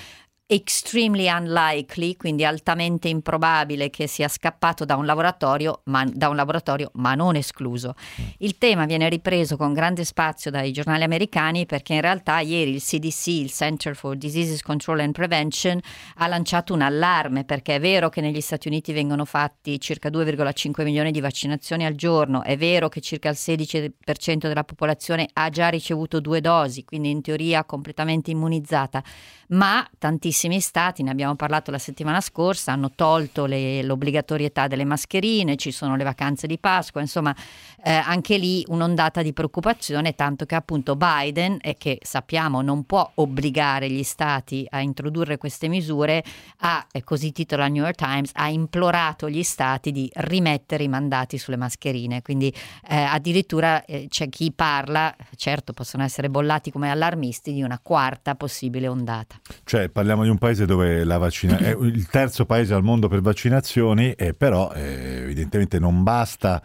Extremely unlikely, quindi altamente improbabile che sia scappato da un laboratorio, ma, da un laboratorio, ma non escluso. Il tema viene ripreso con grande spazio dai giornali americani perché in realtà ieri il CDC, il Center for Diseases Control and Prevention, ha lanciato un allarme perché è vero che negli Stati Uniti vengono fatti circa 2,5 milioni di vaccinazioni al giorno, è vero che circa il 16% della popolazione ha già ricevuto due dosi, quindi in teoria completamente immunizzata, ma tantissimi stati, ne abbiamo parlato la settimana scorsa, hanno tolto le, l'obbligatorietà delle mascherine, ci sono le vacanze di Pasqua, insomma eh, anche lì un'ondata di preoccupazione, tanto che appunto Biden, e che sappiamo non può obbligare gli stati a introdurre queste misure, ha, così titola New York Times, ha implorato gli stati di rimettere i mandati sulle mascherine, quindi eh, addirittura eh, c'è chi parla, certo possono essere bollati come allarmisti, di una quarta possibile ondata. Cioè, parliamo di un paese dove la vaccina è il terzo paese al mondo per vaccinazioni, e però eh, evidentemente non basta.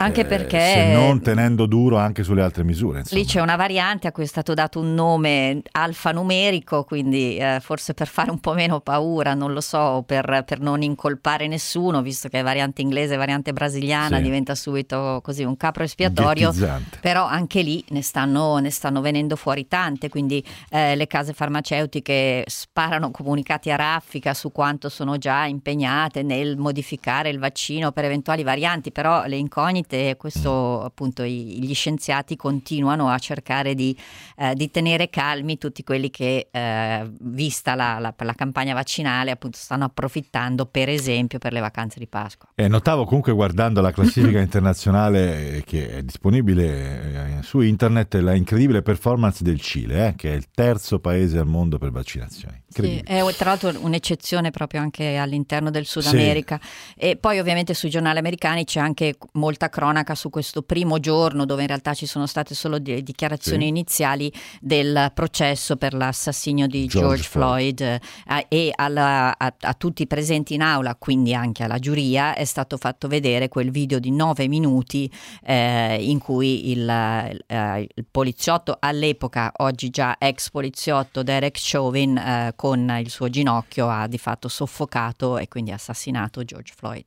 Anche eh, perché se non tenendo duro anche sulle altre misure. Insomma. Lì c'è una variante a cui è stato dato un nome alfanumerico, quindi eh, forse per fare un po' meno paura, non lo so, per, per non incolpare nessuno, visto che è variante inglese e variante brasiliana, Sì. diventa subito così un capro espiatorio. Però anche lì ne stanno, ne stanno venendo fuori tante, quindi eh, le case farmaceutiche sparano comunicati a raffica su quanto sono già impegnate nel modificare il vaccino per eventuali varianti, però le incognite, questo appunto i- gli scienziati continuano a cercare di, eh, di tenere calmi tutti quelli che, eh, vista la, la- la campagna vaccinale, appunto stanno approfittando per esempio per le vacanze di Pasqua. Eh, notavo comunque guardando la classifica internazionale eh, che è disponibile eh, su internet la incredibile performance del Cile, eh, che è il terzo paese al mondo per vaccinazioni. Sì, Incredibile. è tra l'altro un'eccezione proprio anche all'interno del Sud Sì. America e poi ovviamente sui giornali americani c'è anche molta cronaca su questo primo giorno dove in realtà ci sono state solo di- dichiarazioni Sì. iniziali del processo per l'assassinio di George George, Floyd, eh, e alla- a, a tutti i presenti in aula, quindi anche alla giuria, è stato fatto vedere quel video di nove minuti eh, in cui il, eh, il poliziotto all'epoca, oggi già ex poliziotto Derek Chauvin, eh, con il suo ginocchio ha di fatto soffocato e quindi assassinato George Floyd.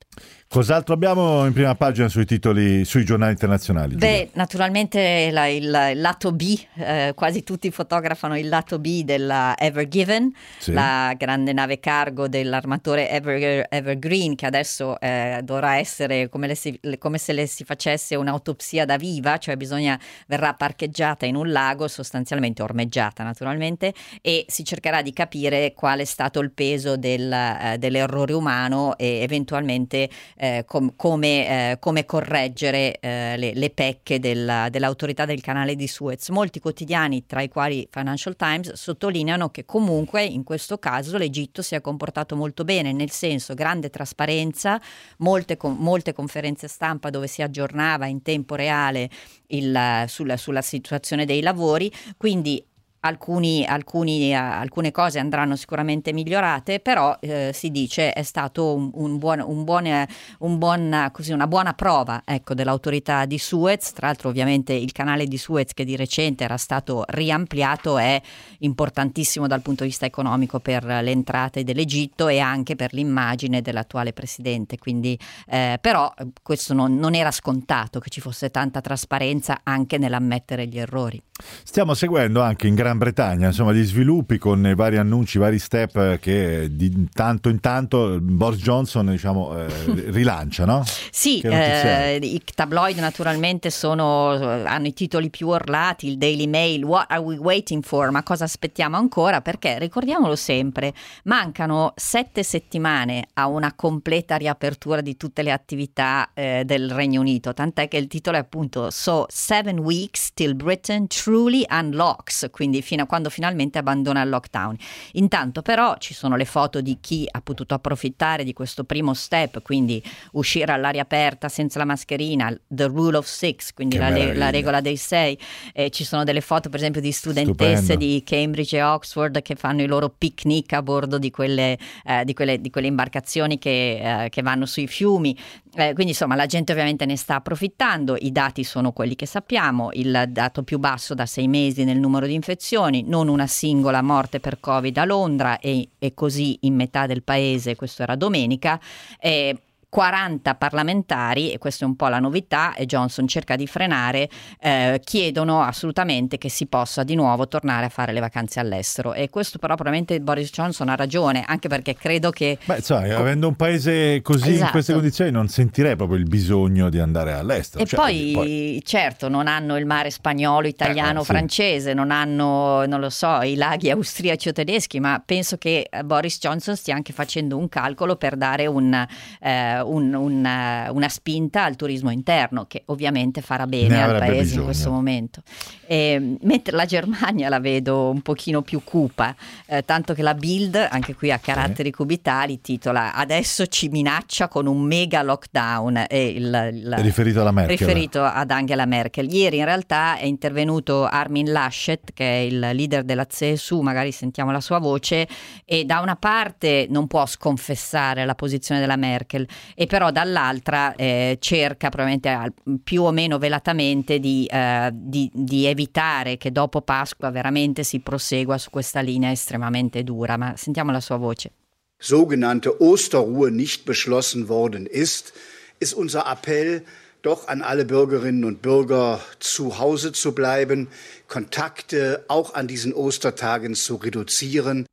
Cos'altro abbiamo in prima pagina sui titoli, sui giornali internazionali? Giulia? Beh, naturalmente la- il, il lato B, eh, quasi tutti fotografano il lato B della Ever Given, Sì. la grande nave cargo dell'armatore Ever, Evergreen, che adesso eh, dovrà essere come, le si- come se le si facesse un'autopsia da viva, cioè bisogna, verrà parcheggiata in un lago, sostanzialmente ormeggiata naturalmente, e si cercherà di capire qual è stato il peso del, eh, dell'errore umano e eventualmente eh, com- come, eh, come correggere eh, le, le pecche della- dell'autorità del canale di Suez. Molti quotidiani, tra i quali Financial Times, sottolineano che comunque in questo caso l'Egitto si è comportato molto bene, nel senso grande trasparenza, molte, con- molte conferenze stampa dove si aggiornava in tempo reale il- sulla, sulla situazione dei lavori, quindi Alcuni, alcuni, eh, alcune cose andranno sicuramente migliorate, però eh, si dice è stato un, un buon, un buon, eh, un buon, così, una buona prova ecco, dell'autorità di Suez. Tra l'altro ovviamente il canale di Suez che di recente era stato riampliato è importantissimo dal punto di vista economico per le entrate dell'Egitto e anche per l'immagine dell'attuale presidente. Quindi, eh, però questo non, non era scontato che ci fosse tanta trasparenza anche nell'ammettere gli errori. Stiamo seguendo anche in Gran Bretagna insomma, gli sviluppi con i vari annunci, i vari step che di tanto in tanto Boris Johnson diciamo, eh, rilancia, no? Sì, eh, i tabloid naturalmente sono, hanno i titoli più orlati, il Daily Mail, What are we waiting for? Ma cosa aspettiamo ancora? Perché ricordiamolo sempre, mancano sette settimane a una completa riapertura di tutte le attività eh, del Regno Unito, tant'è che il titolo è appunto So Seven Weeks Till Britain Truly Unlocks, quindi quindi fino a quando finalmente abbandona il lockdown. Intanto però ci sono le foto di chi ha potuto approfittare di questo primo step, quindi uscire all'aria aperta senza la mascherina, the rule of six, quindi la, la, regola dei sei. Eh, ci sono delle foto per esempio di studentesse Stupendo. di Cambridge e Oxford che fanno i loro picnic a bordo di quelle, eh, di quelle, di quelle imbarcazioni che, eh, che, vanno sui fiumi. Eh, quindi insomma la gente ovviamente ne sta approfittando, i dati sono quelli che sappiamo, il dato più basso da sei mesi nel numero di infezioni, non una singola morte per Covid a Londra e, e così in metà del paese, questo era domenica. Eh, 40 parlamentari, e questa è un po' la novità, e Johnson cerca di frenare, eh, chiedono assolutamente che si possa di nuovo tornare a fare le vacanze all'estero. E questo però probabilmente Boris Johnson ha ragione, anche perché credo che... Beh, sai, avendo un paese così esatto. in queste condizioni non sentirei proprio il bisogno di andare all'estero. E cioè, poi, poi, certo, non hanno il mare spagnolo, italiano, eh, francese, sì. non hanno, non lo so, i laghi austriaci o tedeschi, ma penso che eh, Boris Johnson stia anche facendo un calcolo per dare un... Eh, un, una, una, spinta al turismo interno che ovviamente farà bene al paese bisogno. in questo momento. E, mentre la Germania la vedo un pochino più cupa, eh, tanto che la Bild, anche qui a caratteri sì. cubitali, titola adesso ci minaccia con un mega lockdown. E il, il, è riferito alla Merkel. Riferito ad Angela Merkel. Ieri in realtà è intervenuto Armin Laschet, che è il leader della CSU, magari sentiamo la sua voce, e da una parte non può sconfessare la posizione della Merkel e però dall'altra eh, cerca probabilmente più o meno velatamente di, eh, di, di, evitare che dopo Pasqua veramente si prosegua su questa linea estremamente dura. Ma sentiamo la sua voce. Sogenannte Osterruhe nicht beschlossen worden ist, ist unser Appell doch an alle Bürgerinnen und Bürger zu Hause zu bleiben, Kontakte auch an diesen Ostertagen zu reduzieren.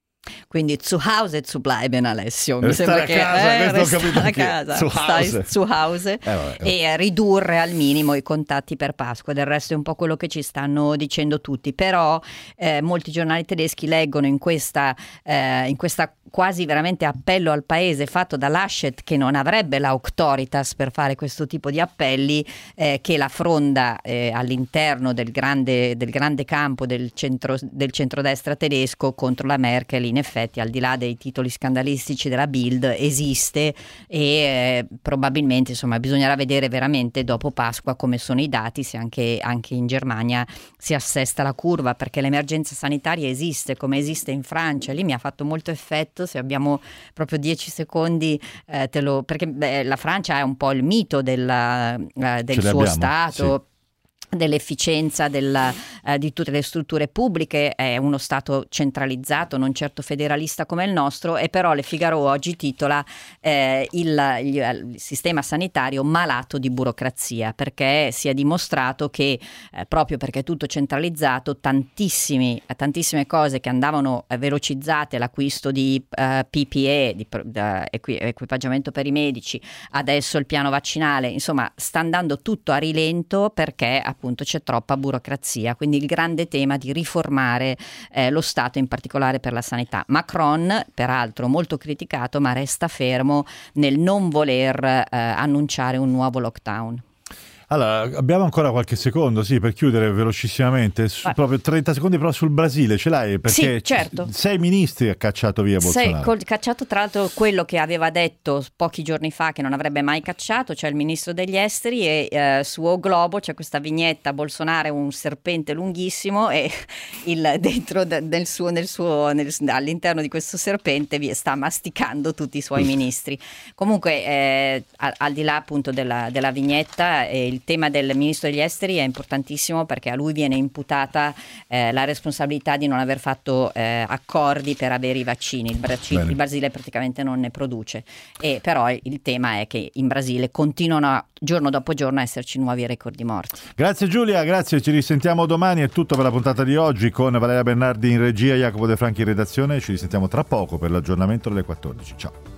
Quindi zu Hause zu bleiben Alessio, mi sembra che casa, eh, a casa, zu stai zu Hause eh, e ridurre al minimo i contatti per Pasqua, del resto è un po' quello che ci stanno dicendo tutti, però eh, molti giornali tedeschi leggono in questa, eh, in questa quasi veramente appello al paese fatto da Laschet che non avrebbe l'auctoritas per fare questo tipo di appelli eh, che la fronda eh, all'interno del grande, del grande campo del, centro, del centrodestra tedesco contro la Merkel in effetti al di là dei titoli scandalistici della Bild esiste e eh, probabilmente insomma bisognerà vedere veramente dopo Pasqua come sono i dati se anche, anche in Germania si assesta la curva perché l'emergenza sanitaria esiste come esiste in Francia lì mi ha fatto molto effetto se abbiamo proprio dieci secondi, eh, lo, perché beh, la Francia è un po' il mito della, eh, del suo abbiamo, Stato. Sì dell'efficienza della, eh, di tutte le strutture pubbliche, è uno Stato centralizzato, non certo federalista come il nostro, e però Le Figaro oggi titola eh, il, il, il, sistema sanitario malato di burocrazia, perché si è dimostrato che eh, proprio perché è tutto centralizzato, tantissime cose che andavano eh, velocizzate, l'acquisto di eh, PPE, di equi, equipaggiamento per i medici, adesso il piano vaccinale, insomma sta andando tutto a rilento perché appunto c'è troppa burocrazia, quindi il grande tema di riformare eh, lo Stato, in particolare per la sanità. Macron, peraltro molto criticato, ma resta fermo nel non voler eh, annunciare un nuovo lockdown. Allora, abbiamo ancora qualche secondo, sì, per chiudere velocissimamente, su, proprio 30 secondi però sul Brasile, ce l'hai? Perché sì, certo. sei ministri ha cacciato via Bolsonaro. Sei col, cacciato tra l'altro quello che aveva detto pochi giorni fa che non avrebbe mai cacciato, cioè il ministro degli esteri e eh, su O Globo c'è questa vignetta, Bolsonaro è un serpente lunghissimo e il, dentro nel suo, nel suo, nel, all'interno di questo serpente sta masticando tutti i suoi ministri. Comunque, eh, al, al, di là appunto della, della vignetta, eh, il il tema del ministro degli esteri è importantissimo perché a lui viene imputata eh, la responsabilità di non aver fatto eh, accordi per avere i vaccini. Il, Brasile, il Brasile praticamente non ne produce. E però il tema è che in Brasile continuano giorno dopo giorno a esserci nuovi record di morti. Grazie Giulia, grazie, ci risentiamo domani. È tutto per la puntata di oggi con Valeria Bernardi in regia, Jacopo De Franchi in redazione. Ci risentiamo tra poco per l'aggiornamento delle 14. Ciao.